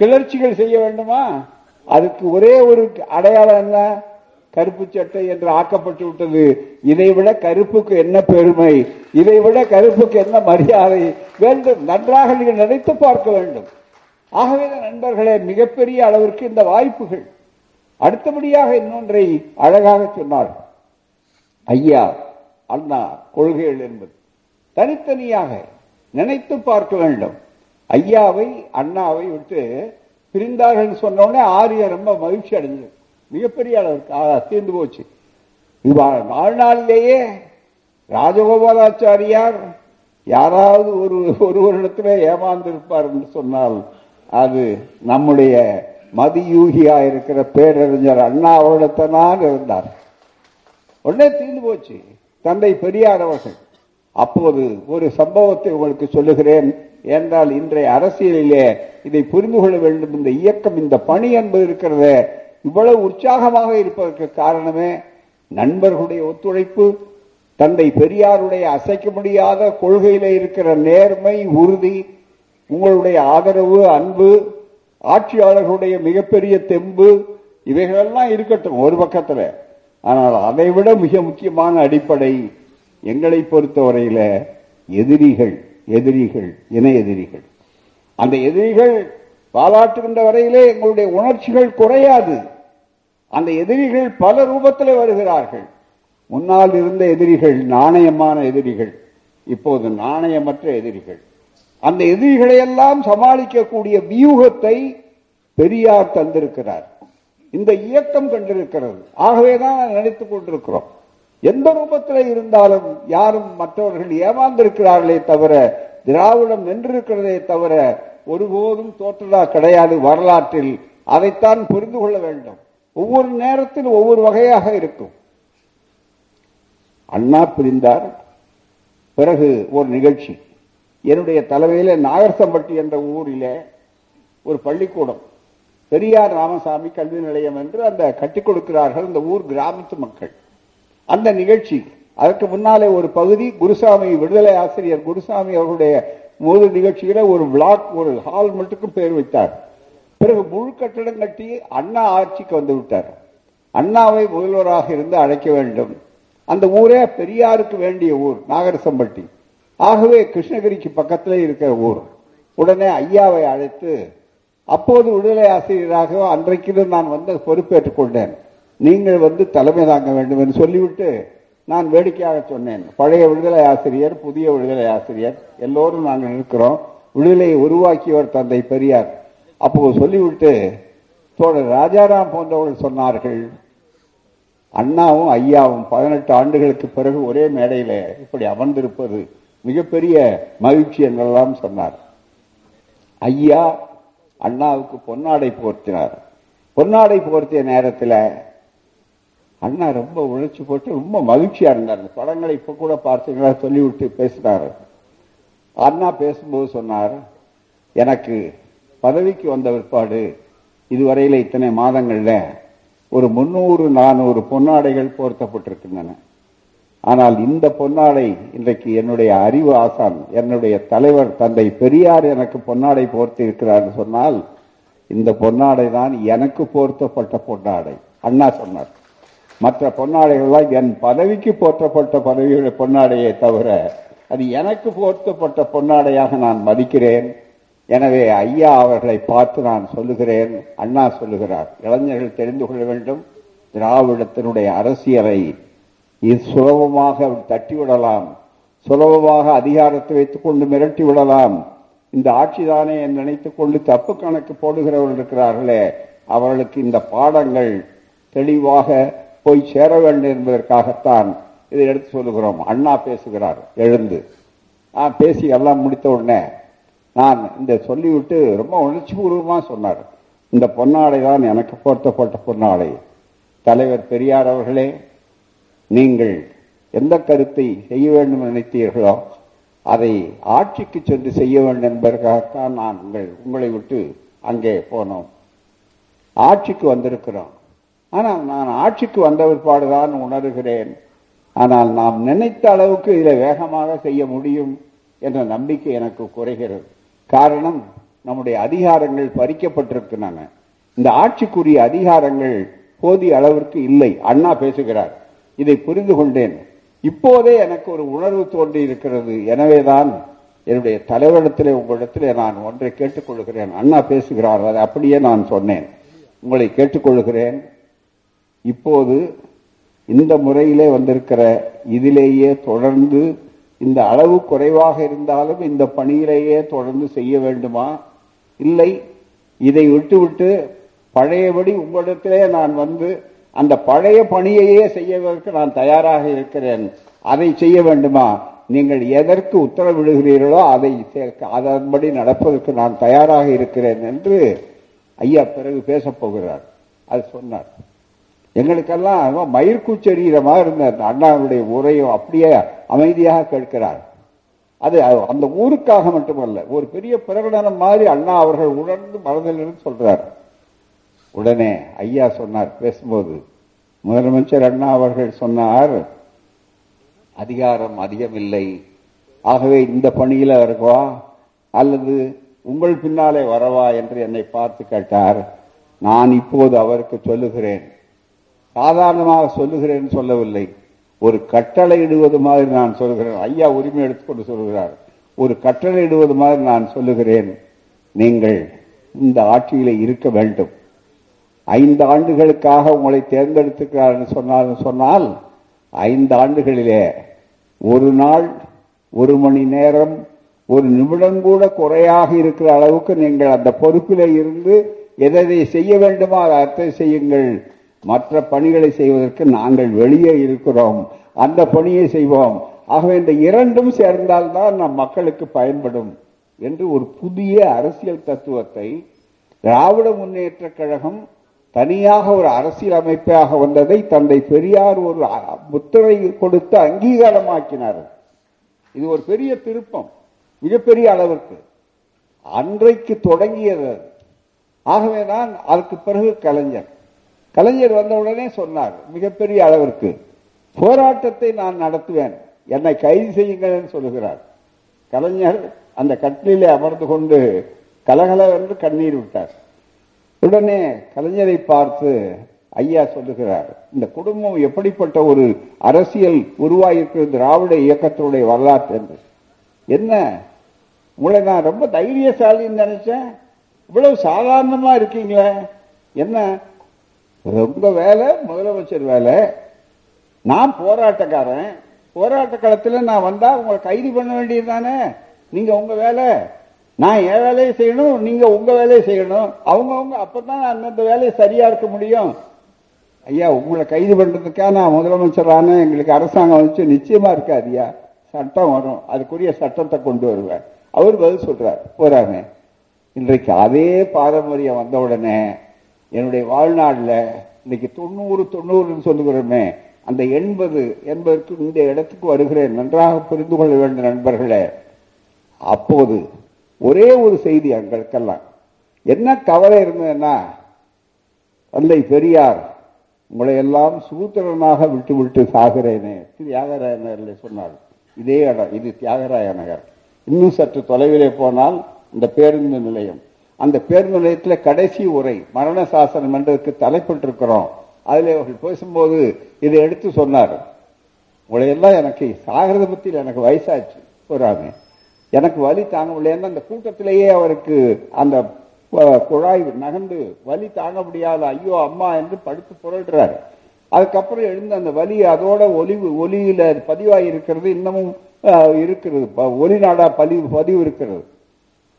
கிளர்ச்சிகள் செய்ய வேண்டுமா? அதுக்கு ஒரே ஒரு அடையாளம் என்ன? கருப்பு சட்டை என்று ஆக்கப்பட்டு விட்டது. இதை விட கருப்புக்கு என்ன பெருமை? இதை விட கருப்புக்கு என்ன மரியாதை? வேண்டும். நன்றாக நீங்கள் நினைத்து பார்க்க வேண்டும். ஆகவே நண்பர்களே மிகப்பெரிய அளவிற்கு இந்த வாய்ப்புகள். அடுத்தபடியாக இன்னொன்றை அழகாக சொன்னார். ஐயா அண்ணா கொள்கைகள் என்பது. தனித்தனியாக நினைத்து பார்க்க வேண்டும். ஐயாவை அண்ணாவை விட்டு பிரிந்தார்கள் சொன்ன உடனே ரொம்ப மகிழ்ச்சி அடைஞ்சது. மிகப்பெரிய அளவிற்கு தீர்ந்து போச்சு. இவ்வாறு வாழ்நாளிலேயே ராஜகோபாலாச்சாரியார் யாராவது ஒரு ஒருவரிடத்திலே ஏமாந்திருப்பார் என்று சொன்னால் அது நம்முடைய மதியூகியா இருக்கிற பேரறிஞர் அண்ணா அவரிடத்தான் இருந்தார். உடனே தீர்ந்து போச்சு. தந்தை பெரியார் அவர்கள் அப்போது ஒரு சம்பவத்தை உங்களுக்கு சொல்லுகிறேன். என்றால் இன்றைய அரசியலிலே இதை புரிந்து கொள்ள வேண்டும். இந்த இயக்கம் இந்த பணி என்பது இருக்கிறத. இவ்வளவு உற்சாகமாக இருப்பதற்கு காரணமே நண்பர்களுடைய ஒத்துழைப்பு தந்தை பெரியாருடைய அசைக்க முடியாத கொள்கையில இருக்கிற நேர்மை உறுதி உங்களுடைய ஆதரவு அன்பு ஆட்சியாளர்களுடைய மிகப்பெரிய தெம்பு இவைகளெல்லாம் இருக்கட்டும் ஒரு பக்கத்துல. ஆனால் அதை விட மிக முக்கியமான அடிப்படை எங்களை பொறுத்தவரையில எதிரிகள் எதிரிகள் இணை எதிரிகள். அந்த எதிரிகள் பாராட்டுகின்ற வரையிலே எங்களுடைய உணர்ச்சிகள் குறையாது. அந்த எதிரிகள் பல ரூபத்தில் வருகிறார்கள். முன்னால் இருந்த எதிரிகள் நாணயமான எதிரிகள் இப்போது நாணயமற்ற எதிரிகள். அந்த எதிரிகளையெல்லாம் சமாளிக்கக்கூடிய வியூகத்தை பெரியார் தந்திருக்கிறார். இந்த இயக்கம் கண்டிருக்கிறது. ஆகவேதான் நினைத்துக் கொண்டிருக்கிறோம். எந்த ரூபத்தில் இருந்தாலும் யாரும் மற்றவர்கள் ஏமாந்திருக்கிறார்களே தவிர திராவிடம் நின்றிருக்கிறதே தவிர ஒருபோதும் தோற்றதா கிடையாது வரலாற்றில். அதைத்தான் புரிந்து கொள்ள வேண்டும். ஒவ்வொரு நேரத்தில் ஒவ்வொரு வகையாக இருக்கும். அண்ணா பிரிந்தார். பிறகு ஒரு நிகழ்ச்சி. என்னுடைய தலைமையில் நாகர்சம்பட்டி என்ற ஊரில் ஒரு பள்ளிக்கூடம். பெரியார் ராமசாமி கல்வி நிலையம் என்று அந்த கட்டிக் கொடுக்கிறார்கள் இந்த ஊர் கிராமத்து மக்கள். அந்த நிகழ்ச்சி அதற்கு முன்னாலே ஒரு பகுதி குருசாமி விடுதலை ஆசிரியர் குருசாமி அவர்களுடைய முழு நிகழ்ச்சியில ஒரு பிளாக் ஒரு ஹால் மட்டுக்கும் பேர் வைத்தார். பிறகு முழு கட்டடம் கட்டி அண்ணா ஆட்சிக்கு வந்து விட்டார். அண்ணாவை முதல்வராக இருந்து அழைக்க வேண்டும். அந்த ஊரே பெரியாருக்கு வேண்டிய ஊர் நாகரசம்பட்டி. ஆகவே கிருஷ்ணகிரிக்கு பக்கத்தில் இருக்கிற ஊர். உடனே ஐயாவை அழைத்து அப்போது விடுதலை ஆசிரியராக அன்றைக்கு நான் வந்து பொறுப்பேற்றுக் கொண்டேன். நீங்கள் வந்து தலைமை தாங்க வேண்டும் என்று சொல்லிவிட்டு நான் வேடிக்கையாக சொன்னேன். பழைய விடுதலை ஆசிரியர் புதிய விடுதலை ஆசிரியர் எல்லோரும் நாங்கள் இருக்கிறோம். விடுதலையை உருவாக்கியவர் தந்தை பெரியார். அப்போ சொல்லிவிட்டு தோழர் ராஜாராம் போன்றவர்கள் சொன்னார்கள் அண்ணாவும் ஐயாவும் பதினெட்டு ஆண்டுகளுக்கு பிறகு ஒரே மேடையில் இப்படி அமர்ந்திருப்பது மிகப்பெரிய மகிழ்ச்சி என்றெல்லாம் சொன்னார். ஐயா அண்ணாவுக்கு பொன்னாடை போர்த்தினார். பொன்னாடை போர்த்திய நேரத்தில் அண்ணா ரொம்ப உழைச்சி போட்டு ரொம்ப மகிழ்ச்சியா இருந்தார். படங்களை இப்ப கூட பார்த்தீங்களா? சொல்லிவிட்டு பேசினார். அண்ணா பேசும்போது சொன்னார் எனக்கு பதவிக்கு வந்த பிற்பாடு இதுவரையில இத்தனை மாதங்கள்ல ஒரு முன்னூறு நானூறு பொன்னாடைகள் போர்த்தப்பட்டிருக்கின்றன. ஆனால் இந்த பொன்னாடை இன்றைக்கு என்னுடைய அறிவு ஆசான் என்னுடைய தலைவர் தந்தை பெரியார் எனக்கு பொன்னாடை போர்த்தி இருக்கிறார் சொன்னால் இந்த பொன்னாடை தான் எனக்கு போர்த்தப்பட்ட பொன்னாடை. அண்ணா சொன்னார். மற்ற பொன்னாடைகள்லாம் என் பதவிக்கு போற்றப்பட்ட பதவியுடைய பொன்னாடையே தவிர அது எனக்கு போர்த்தப்பட்ட பொன்னாடையாக நான் மதிக்கிறேன். எனவே ஐயா அவர்களை பார்த்து நான் சொல்லுகிறேன். அண்ணா சொல்லுகிறார். இளைஞர்கள் தெரிந்து கொள்ள வேண்டும். திராவிடத்தினுடைய அரசியலை இது சுலபமாக தட்டிவிடலாம். சுலபமாக அதிகாரத்தை வைத்துக் கொண்டு மிரட்டி விடலாம். இந்த ஆட்சிதானே என்று நினைத்துக் கொண்டு தப்பு கணக்கு போடுகிறவர்கள் இருக்கிறார்களே. அவர்களுக்கு இந்த பாடங்கள் தெளிவாக போய் சேர வேண்டும் என்பதற்காகத்தான் இதை எடுத்து சொல்லுகிறோம். அண்ணா பேசுகிறார். எழுந்து. பேசி எல்லாம் முடித்த உடனே நான் இந்த சொல்லிவிட்டு ரொம்ப உணர்ச்சி பூர்வமாக சொன்னார். இந்த பொன்னாடை தான் எனக்கு போர்த்தப்பட்ட பொன்னாடை. தலைவர் பெரியார் அவர்களே நீங்கள் எந்த கருத்தை செய்ய வேண்டும் நினைத்தீர்களோ அதை ஆட்சிக்கு சென்று செய்ய வேண்டும் என்பதற்காகத்தான் நான் உங்கள் உங்களை விட்டு அங்கே போனோம். ஆட்சிக்கு வந்திருக்கிறோம். ஆனால் நான் ஆட்சிக்கு வந்த பிற்பாடுதான் உணர்கிறேன். ஆனால் நாம் நினைத்த அளவுக்கு இதை வேகமாக செய்ய முடியும் என்ற நம்பிக்கை எனக்கு குறைகிறது. காரணம் நம்முடைய அதிகாரங்கள் பறிக்கப்பட்டிருக்கின்றன. இந்த ஆட்சிக்குரிய அதிகாரங்கள் போதிய அளவிற்கு இல்லை. அண்ணா பேசுகிறார். இதை புரிந்து கொண்டேன். இப்போதே எனக்கு ஒரு உணர்வு தோன்றி இருக்கிறது. எனவேதான் என்னுடைய தலைவரிடத்திலே உங்களிடத்திலே நான் ஒன்றை கேட்டுக்கொள்கிறேன். அண்ணா பேசுகிறார். அதை அப்படியே நான் சொன்னேன். உங்களை கேட்டுக்கொள்கிறேன். இப்போது இந்த முறையிலே வந்திருக்கிற இதிலேயே தொடர்ந்து இந்த அளவு குறைவாக இருந்தாலும் இந்த பணியிலேயே தொடர்ந்து செய்ய வேண்டுமா? இல்லை. இதை விட்டுவிட்டு பழையபடி உங்களிடத்திலே நான் வந்து அந்த பழைய பணியையே செய்வதற்கு நான் தயாராக இருக்கிறேன். அதை செய்ய வேண்டுமா? நீங்கள் எதற்கு உத்தரவிடுகிறீர்களோ அதை அதன்படி நடப்பதற்கு நான் தயாராக இருக்கிறேன் என்று ஐயா பிறகு பேசப் போகிறார். அது சொன்னார். எங்களுக்கெல்லாம் மயிர்கூச்சரீரமா இருந்த அண்ணாவுடைய உரையும் அப்படியே அமைதியாக கேட்கிறார். அது அந்த ஊருக்காக மட்டுமல்ல ஒரு பெரிய பிரகடனம் மாதிரி அண்ணா அவர்கள் உணர்ந்து மனதிலிருந்து சொல்றார். உடனே ஐயா சொன்னார் பேசும்போது முதலமைச்சர் அண்ணா அவர்கள் சொன்னார் அதிகாரம் அதிகமில்லை. ஆகவே இந்த பணியில இருக்கவா அல்லது உங்கள் பின்னாலே வரவா? என்று என்னை பார்த்து கேட்டார். நான் இப்போது அவருக்கு சொல்லுகிறேன். சாதாரணமாக சொல்லுகிறேன் சொல்லவில்லை. ஒரு கட்டளை இடுவது மாதிரி நான் சொல்கிறேன். ஐயா உரிமை எடுத்துக்கொண்டு சொல்கிறார். ஒரு கட்டளை இடுவது மாதிரி நான் சொல்லுகிறேன். நீங்கள் இந்த ஆட்சியிலே இருக்க வேண்டும். ஐந்து ஆண்டுகளுக்காக உங்களை தேர்ந்தெடுத்துக்கிறார் சொன்னால் சொன்னால் ஐந்து ஆண்டுகளிலே ஒரு நாள் ஒரு மணி நேரம் ஒரு நிமிடம் கூட குறையாக இருக்கிற அளவுக்கு நீங்கள் அந்த பொறுப்பிலே இருந்து எதை செய்ய வேண்டுமோ அதை அர்த்தம் செய்யுங்கள். மற்ற பணிகளை செய்வதற்கு நாங்கள் வெளியே இருக்கிறோம். அந்த பணியை செய்வோம். ஆகவே இந்த இரண்டும் சேர்ந்தால்தான் நம் மக்களுக்கு பயன்படும் என்று ஒரு புதிய அரசியல் தத்துவத்தை திராவிட முன்னேற்ற கழகம் தனியாக ஒரு அரசியல் அமைப்பாக வந்ததை தந்தை பெரியார் ஒரு முத்திரை கொடுத்து அங்கீகாரமாக்கினார். இது ஒரு பெரிய திருப்பம் மிகப்பெரிய அளவிற்கு. அன்றைக்கு தொடங்கியது. ஆகவேதான் அதுக்கு பிறகு கலைஞர். கலைஞர் வந்தவுடனே சொன்னார் மிகப்பெரிய அளவிற்கு போராட்டத்தை நான் நடத்துவேன். என்னை கைது செய்யுங்கள் என்று சொல்லுகிறார். கலைஞர் அந்த கட்டிலே அமர்ந்து கொண்டு கலகலவென்று கண்ணீர் விட்டார். உடனே கலைஞரை பார்த்து ஐயா சொல்லுகிறார் இந்த குடும்பம் எப்படிப்பட்ட ஒரு அரசியல் உருவாகியிருக்கிற திராவிட இயக்கத்தினுடைய வரலாற்று என்று. என்ன? உங்களை நான் ரொம்ப தைரியசாலின்னு நினைச்சேன்? இவ்வளவு சாதாரணமா இருக்கீங்களே? என்ன? ரொம்ப வேலை முதலமைச்சர் வேலை. நான் போராட்டக்காரன். போராட்ட களத்தில் நான் வந்தா உங்களை கைது பண்ண வேண்டியது தானே? நீங்க உங்க வேலை. நான் என் வேலையை செய்யணும் நீங்க உங்க வேலையை செய்யணும். அவங்கவுங்க அப்பதான் அந்தந்த வேலையை சரியா இருக்க முடியும். ஐயா உங்களை கைது பண்றதுக்கா நான் முதலமைச்சரான எங்களுக்கு அரசாங்கம் வச்சு நிச்சயமா இருக்காதியா சட்டம் வரும். அதுக்குரிய சட்டத்தை கொண்டு வருவேன். அவர் பதில் சொல்றார். போறாங்க இன்றைக்கு அதே பாரம்பரியம் வந்த உடனே என்னுடைய வாழ்நாளில் இன்னைக்கு தொண்ணூறு தொண்ணூறுன்னு சொல்லுகிறோமே அந்த எண்பது என்பதற்கு இந்த இடத்துக்கு வருகிறேன் நன்றாக புரிந்து கொள்ள வேண்டும் நண்பர்களே. அப்போது ஒரே ஒரு செய்தி எங்களுக்கெல்லாம். என்ன கவலை இருந்ததுன்னா தந்தை பெரியார் உங்களை எல்லாம் சூத்திரனாக விட்டு விட்டு சாகிறேனே தியாகராய நகரில் சொன்னார். இதே இடம் இது தியாகராய நகர். இன்னும் சற்று தொலைவிலே போனால் இந்த பேருந்து நிலையம். அந்த பேருந்து நிலையத்தில் கடைசி உரை மரண சாசனம் என்றதுக்கு தலைப்பட்டிருக்கிறோம். அதில் அவர்கள் பேசும்போது இதை எடுத்து சொன்னார். உங்களையெல்லாம் எனக்கு சாகிறத பற்றியில் எனக்கு வயசாச்சு போறாங்க எனக்கு வலி தாங்க முடியாதுன்னு அந்த கூட்டத்திலேயே அவருக்கு அந்த குழாய் நகர்ந்து வலி தாங்க முடியாத ஐயோ அம்மா என்று படுத்து புரள்றாரு. அதுக்கப்புறம் எழுந்த அந்த வலி அதோட ஒலிவு ஒலியில பதிவாகி இருக்கிறது இன்னமும் இருக்கிறது. ப- ஒலி நாடா பதிவு பதிவு இருக்கிறது.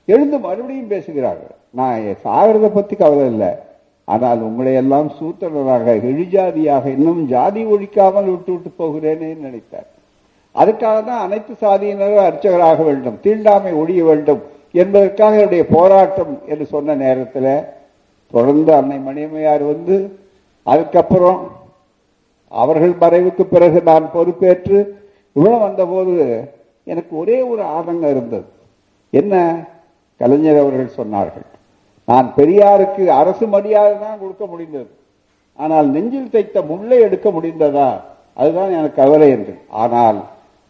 எழுந்து மறுபடியும் பேசுகிறார்கள். நான் சாகிறத பத்தி கவலை இல்லை. ஆனால் உங்களை எல்லாம் சூத்திரராக இழிஜாதியாக இன்னும் ஜாதி ஒழிக்காமல் விட்டு விட்டு போகிறேனே நினைத்தார். அதுக்காக தான் அனைத்து சாதியினரும் அர்ச்சகராக வேண்டும் தீண்டாமை ஒழிய வேண்டும் என்பதற்காக என்னுடைய போராட்டம் என்று சொன்ன நேரத்தில் தொடர்ந்து அன்னை மணியம்மையார் வந்து அதுக்கப்புறம் அவர்கள் மறைவுக்கு பிறகு நான் பொறுப்பேற்று இவ்வளவு வந்தபோது எனக்கு ஒரே ஒரு ஆதங்கம் இருந்தது. என்ன? கலைஞர் அவர்கள் சொன்னார்கள் நான் பெரியாருக்கு அரசு மரியாதை தான் கொடுக்க முடிந்தது. ஆனால் நெஞ்சில் தைத்த முல்லை எடுக்க முடிந்ததா? அதுதான் எனக்கு கவலை என்று. ஆனால்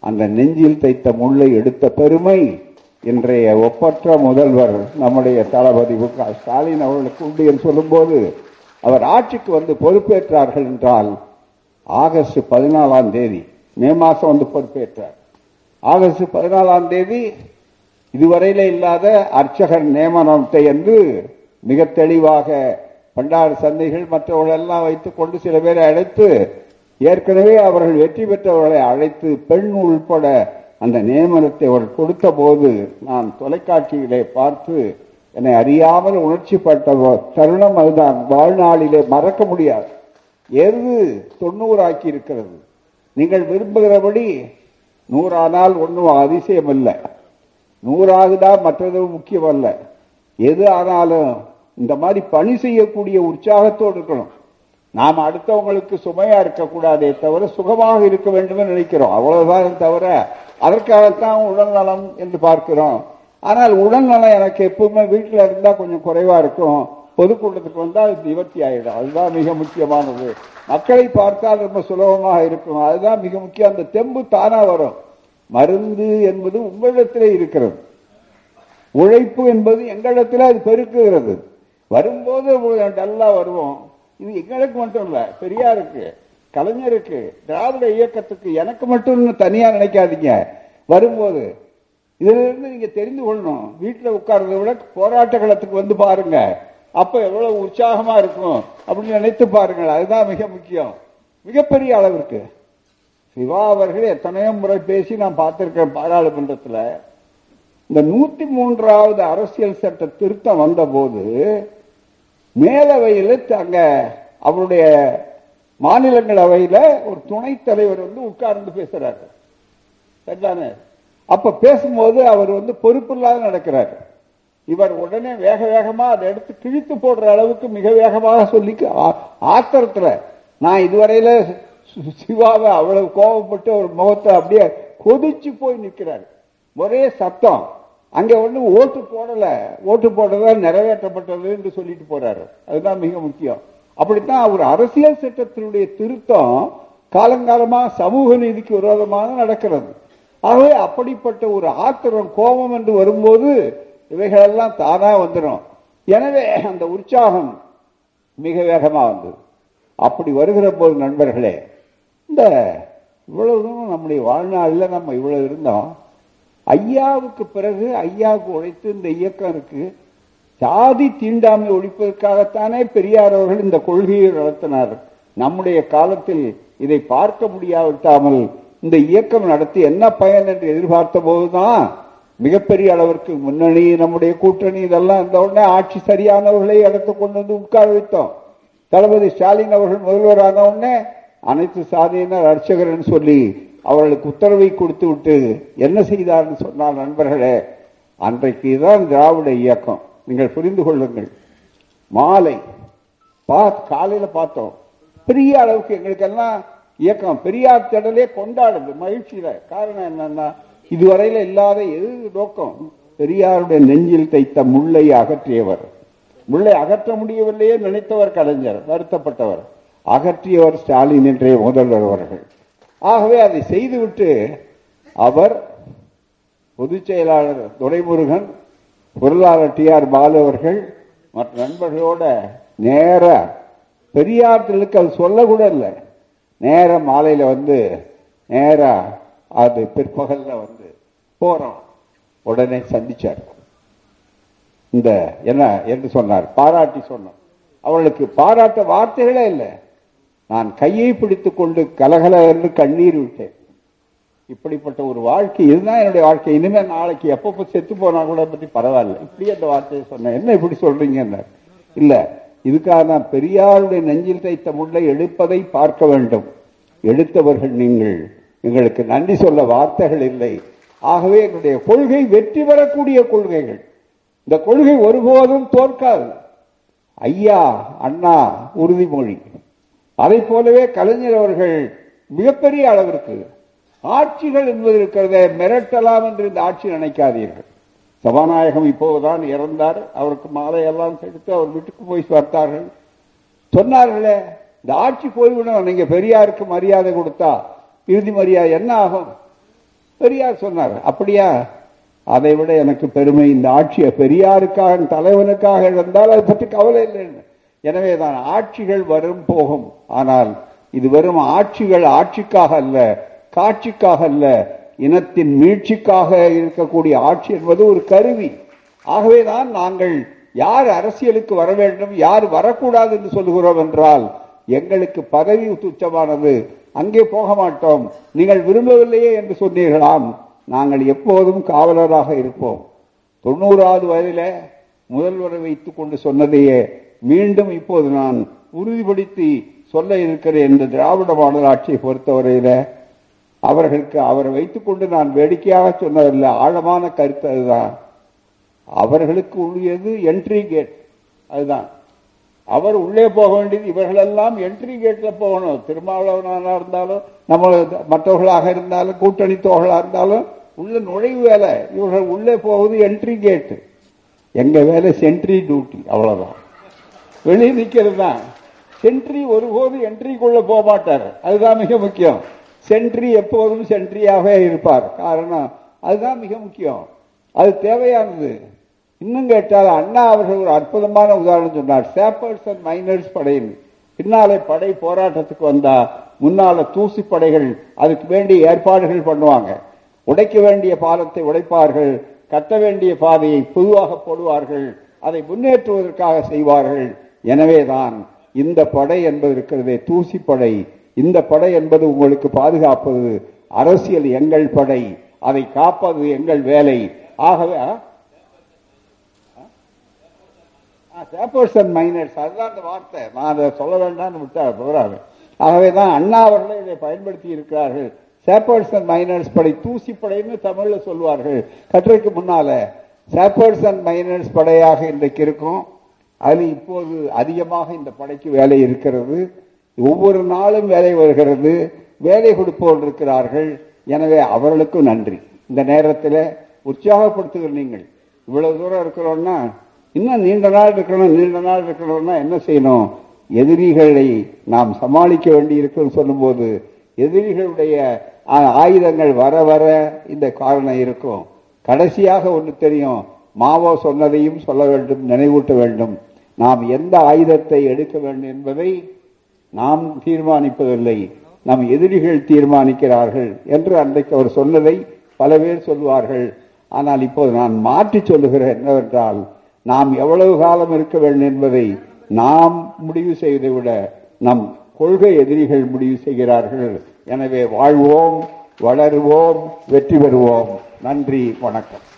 அந்த நெஞ்சில் தைத்த முல்லை எடுத்த பெருமை இன்றைய ஒப்பற்ற முதல்வர் நம்முடைய தளபதி மு க ஸ்டாலின் அவர்களுக்கு உண்டு என்று சொல்லும்போது அவர் ஆட்சிக்கு வந்து பொறுப்பேற்றார்கள் என்றால் ஆகஸ்ட் பதினாலாம் தேதி மே மாசம் வந்து பொறுப்பேற்றார். ஆகஸ்ட் பதினாலாம் தேதி இதுவரையில இல்லாத அர்ச்சகர் நியமனத்தை என்று மிக தெளிவாக பண்டார சந்தைகள் மற்றவர்கள் எல்லாம் வைத்துக் கொண்டு சில பேரை அழைத்து ஏற்கனவே அவர்கள் வெற்றி பெற்றவர்களை அழைத்து பெண் உள்பட அந்த நியமனத்தை அவர் கொடுத்த போது நான் தொலைக்காட்சியிலே பார்த்து என்னை அறியாமல் உணர்ச்சிப்பட்ட தருணம் அதுதான். வாழ்நாளிலே மறக்க முடியாது. எது தொண்ணூறாக்கி இருக்கிறது. நீங்கள் விரும்புகிறபடி நூறானால் ஒன்றும் அதிசயம் இல்லை நூறாகுதா மற்றது முக்கியம் அல்ல எது ஆனாலும் இந்த மாதிரி பணி செய்யக்கூடிய உற்சாகத்தோடு இருக்கணும். நாம் அடுத்தவங்களுக்கு சுமையா இருக்கக்கூடாதே தவிர சுகமாக இருக்க வேண்டும் நினைக்கிறோம். அவ்வளவுதான் தவிர அதற்காகத்தான் உடல் நலம் என்று பார்க்கிறோம். ஆனால் உடல் நலம் எனக்கு எப்பவுமே வீட்டில் இருந்தா கொஞ்சம் குறைவா இருக்கும். பொதுக்கூட்டத்துக்கு வந்தா அது நிவர்த்தி ஆயிடும். அதுதான் மிக முக்கியமானது. மக்களை பார்த்தால் ரொம்ப சுலபமாக இருக்கும். அதுதான் மிக முக்கியம். அந்த தெம்பு தானா வரும். மருந்து என்பது உங்களிடத்திலே இருக்கிறது. உழைப்பு என்பது எங்களிடத்தில் அது பெருக்குகிறது. வரும்போது டல்லா வருவோம். இது எங்களுக்கு மட்டும் இல்ல பெரியாருக்கு கலைஞருக்கு திராவிட இயக்கத்துக்கு எனக்கு மட்டும் தனியா நினைக்காதீங்க. வரும்போது இதுல இருந்து நீங்க தெரிந்து கொள்ளணும். வீட்டுல உட்கார்றதை விட போராட்ட களத்துக்கு வந்து பாருங்க. அப்ப எவ்வளவு உற்சாகமா இருக்கும் அப்படின்னு நினைத்து பாருங்கள். அதுதான் மிக முக்கியம். மிகப்பெரிய அளவிற்கு. சிவா அவர்கள் எத்தனையோ முறை பேசி நான் பார்த்திருக்கேன் பாராளுமன்றத்தில். இந்த நூத்தி மூன்றாவது அரசியல் சட்ட திருத்தம் வந்த போது மேலவையில் அங்க அவருடைய மாநிலங்களவையில ஒரு துணைத் தலைவர் வந்து உட்கார்ந்து பேசுறாரு. சரிதானே? அப்ப பேசும்போது அவர் வந்து பொறுப்பில்லாத நடக்கிறார். இவர் உடனே வேக வேகமா அதை எடுத்து கிழித்து போடுற அளவுக்கு மிக வேகமாக சொல்லி ஆ- ஆத்திரத்துல. நான் இதுவரையில சிவாவை அவ்வளவு கோபப்பட்டு ஒரு முகத்தை அப்படியே கொதிச்சு போய் நிற்கிறாரு ஒரே சத்தம். அங்கே ஒன்றும் ஓட்டு போடல. ஓட்டு போடுறதா நிறைவேற்றப்பட்டது என்று சொல்லிட்டு போறாரு. அதுதான் மிக முக்கியம். அப்படித்தான் ஒரு அரசியல் சட்டத்தினுடைய திருத்தம் காலங்காலமா சமூக நீதிக்கு விரோதமாக நடக்கிறது. ஆகவே அப்படிப்பட்ட ஒரு ஆத்திரம் கோபம் என்று வரும்போது இவைகளெல்லாம் தானா வந்துடும் எனவே அந்த உற்சாகம் மிக வேகமா வந்தது அப்படி வருகிற போது நண்பர்களே இந்த இவ்வளவு தூரம் நம்முடைய வாழ்நாளில் நம்ம இவ்வளவு இருந்தோம். ஐயாவுக்கு பிறகு ஐயாவுக்கு உழைத்து இந்த இயக்கம் இருக்கு. சாதி தீண்டாமை ஒழிப்பதற்காகத்தானே பெரியார் அவர்கள் இந்த கொள்கையை நடத்தினார். நம்முடைய காலத்தில் இதை பார்க்க முடியாவிட்டாமல் இந்த இயக்கம் நடத்தி என்ன பயன் என்று எதிர்பார்த்த போதுதான் மிகப்பெரிய அளவிற்கு முன்னணி நம்முடைய கூட்டணி இதெல்லாம் இந்த உடனே ஆட்சி சரியானவர்களை இடத்தை கொண்டு வந்து உட்கார வைத்தோம். தளபதி ஸ்டாலின் அவர்கள் முதல்வரான உடனே அனைத்து சாதியினர் அர்ச்சகர்னு சொல்லி அவர்களுக்கு உத்தரவை கொடுத்து விட்டு என்ன செய்தார்னு சொன்னால் நண்பர்களே அன்றைக்கு தான் திராவிட இயக்கம். நீங்கள் புரிந்து கொள்ளுங்கள். மாலை பா காலையில பார்த்தோம். பெரிய அளவுக்கு எங்களுக்கெல்லாம் இயக்கம் பெரியார் திடலே கொண்டாடுது மகிழ்ச்சியில. காரணம் என்னன்னா இதுவரையில இல்லாத எது நோக்கம்? பெரியாருடைய நெஞ்சில் தைத்த முள்ளை அகற்றியவர். முள்ளை அகற்ற முடியவில்லையே நினைத்தவர் கலைஞர் வருத்தப்பட்டவர். அகற்றியவர் ஸ்டாலின் என்றே முதல்வர் அவர்கள். ஆகவே அதை செய்துவிட்டு அவர் பொதுச் செயலாளர் துரைமுருகன் பொருளாளர் டி ஆர் பாலு அவர்கள் மற்ற நண்பர்களோட நேர பெரியார் தில்லுக்கு அது சொல்லக்கூட இல்லை. நேர மாலையில வந்து நேராக அது பிற்பகல்ல வந்து போறோம். உடனே சந்திச்சார். இந்த என்ன என்று சொன்னார். பாராட்டி சொன்னார் அவளுக்கு பாராட்ட வார்த்தைகளே இல்லை. நான் கையை பிடித்துக் கொண்டு கலகல என்று கண்ணீர் விட்டேன். இப்படிப்பட்ட ஒரு வாழ்க்கை இதுதான் என்னுடைய வாழ்க்கை. இனிமேல் நாளைக்கு எப்பப்ப செத்து போனா கூட பத்தி பரவாயில்ல. இப்படி அந்த வார்த்தையை சொன்னேன். என்ன இப்படி சொல்றீங்க இல்ல இதுக்காக நான் பெரியாருடைய நெஞ்சில் தைத்த முள்ளை எடுப்பதை பார்க்க வேண்டும். எடுத்தவர்கள் நீங்கள் எங்களுக்கு நன்றி சொல்ல வார்த்தைகள் இல்லை. ஆகவே எங்களுடைய கொள்கை வெற்றி பெறக்கூடிய கொள்கைகள். இந்த கொள்கை ஒருபோதும் தோற்காது. ஐயா அண்ணா உறுதிமொழி. அதை போலவே கலைஞர் அவர்கள் மிகப்பெரிய அளவிற்கு ஆட்சிகள் என்பது இருக்கிறத மிரட்டலாம் என்று இந்த ஆட்சி நினைக்காதீர்கள். சபாநாயகம் இப்போதுதான் இறந்தார். அவருக்கு மாலையெல்லாம் எல்லாம் அவர் வீட்டுக்கு போய் பார்த்தார்கள். சொன்னார்களே இந்த ஆட்சி போய்விடும். நீங்க பெரியாருக்கு மரியாதை கொடுத்தா இறுதி மரியாதை என்ன ஆகும்? பெரியார் சொன்னார் அப்படியா அதை விட எனக்கு பெருமை இந்த ஆட்சியை பெரியாருக்காக தலைவனுக்காக இழந்தால் அதை பற்றி கவலை இல்லை எனவே தான் ஆட்சிகள் வரும் போகும். ஆனால் இது வெறும் ஆட்சிகள் ஆட்சிக்காக அல்ல காட்சிக்காக அல்ல. இனத்தின் மீட்சிக்காக இருக்கக்கூடிய ஆட்சி என்பது ஒரு கருவி. ஆகவேதான் நாங்கள் யார் அரசியலுக்கு வர வேண்டும் யார் வரக்கூடாது என்று சொல்லுகிறோம் என்றால் எங்களுக்கு பதவி துச்சமானது அங்கே போக மாட்டோம். நீங்கள் விரும்பவில்லையே என்று சொன்னீர்களாம். நாங்கள் எப்போதும் காவலராக இருப்போம். தொண்ணூறாவது வயதில முதல்வரை வைத்துக் கொண்டு சொன்னதையே மீண்டும் இப்போது நான் உறுதிப்படுத்தி சொல்ல இருக்கிறேன் இந்த திராவிட மாடல் ஆட்சியை பொறுத்தவரையில அவர்களுக்கு அவரை வைத்துக் கொண்டு நான் வேடிக்கையாக சொன்னதில்லை ஆழமான கருத்து அதுதான். அவர்களுக்கு உரியது என்ட்ரி கேட் அதுதான். அவர் உள்ளே போக வேண்டியது இவர்களெல்லாம் என்ட்ரி கேட்ல போகணும். திருமாவளவனாக இருந்தாலும் நம்ம மற்றவர்களாக இருந்தாலும் கூட்டணி தோகளாக இருந்தாலும் உள்ள நுழைவு வேலை. இவர்கள் உள்ளே போவது என்ட்ரி கேட்டு எங்க வேலை சென்ட்ரி டியூட்டி அவ்வளவுதான். வெளியே நிக்கிறது தான். சென்ட்ரி ஒருபோது என்ட்ரிக்குள்ள போக மாட்டார். அதுதான் மிக முக்கியம். சென்ட்ரி எப்போதும் சென்ட்ரியாகவே இருப்பார். காரணம் அதுதான் மிக முக்கியம். அது தேவையானது. இன்னும் கேட்டால் அண்ணா அவர்கள் ஒரு அற்புதமான உதாரணம் சொன்னார். சேப்பர்ஸ் அண்ட் மைனர்ஸ் படையின் பின்னாலே படை போராட்டத்துக்கு வந்தா முன்னால தூசி படைகள் அதுக்கு வேண்டிய ஏற்பாடுகள் பண்ணுவாங்க. உடைக்க வேண்டிய பாலத்தை உடைப்பார்கள் கட்ட வேண்டிய பாதையை பொதுவாக போடுவார்கள் அதை முன்னேற்றுவதற்காக செய்வார்கள். எனவேதான் இந்த படை என்பது இருக்கிறதே தூசி படை. இந்த படை என்பது உங்களுக்கு பாதுகாப்பது. அரசியல் எங்கள் படை. அதை காப்பது எங்கள் வேலை. ஆகவே சேப்பர்ஸ் அண்ட் மைனர்ஸ் அதுதான் அந்த வார்த்தை. நான் அதை சொல்ல வேண்டாம்னு விட்டார் போறாரு. ஆகவேதான் அண்ணா அவர்களை இதை பயன்படுத்தி இருக்கிறார்கள். சேப்பர்ஸ் அண்ட் மைனர்ஸ் படை தூசி படைன்னு தமிழ்ல சொல்லுவார்கள். கட்டுரைக்கு முன்னால சேப்பர்ஸ் அண்ட் மைனர்ஸ் படையாக இன்றைக்கு இருக்கும். அதில் இப்போது அதிகமாக இந்த படைக்கு வேலை இருக்கிறது. ஒவ்வொரு நாளும் வேலை வருகிறது. வேலை கொடுப்பவர்கள் இருக்கிறார்கள். எனவே அவர்களுக்கும் நன்றி. இந்த நேரத்தில் உற்சாகப்படுத்துகிற நீங்கள். இவ்வளவு தூரம் இருக்கிறோம்னா இன்னும் நீண்ட நாள் இருக்கணும் நீண்ட நாள் இருக்கணும்னா என்ன செய்யணும்? எதிரிகளை நாம் சமாளிக்க வேண்டி இருக்குன்னு சொல்லும்போது எதிரிகளுடைய ஆயுதங்கள் வர வர இந்த காரணம் இருக்கும். கடைசியாக ஒன்று தெரியும். மாவோ சொன்னதையும் சொல்ல வேண்டும் நினைவூட்ட வேண்டும். நாம் எந்த ஆயுதத்தை எடுக்க வேண்டும் என்பதை நாம் தீர்மானிப்பதில்லை. நம் எதிரிகள் தீர்மானிக்கிறார்கள் என்று அன்றைக்கு அவர் சொன்னதை பல பேர் சொல்வார்கள். ஆனால் இப்போது நான் மாற்றி சொல்லுகிறேன் என்னவென்றால் நாம் எவ்வளவு காலம் இருக்க வேண்டும் என்பதை நாம் முடிவு செய்வதை விட நம் கொள்கை எதிரிகள் முடிவு செய்கிறார்கள். எனவே வாழ்வோம் வளருவோம் வெற்றி பெறுவோம். நன்றி வணக்கம்.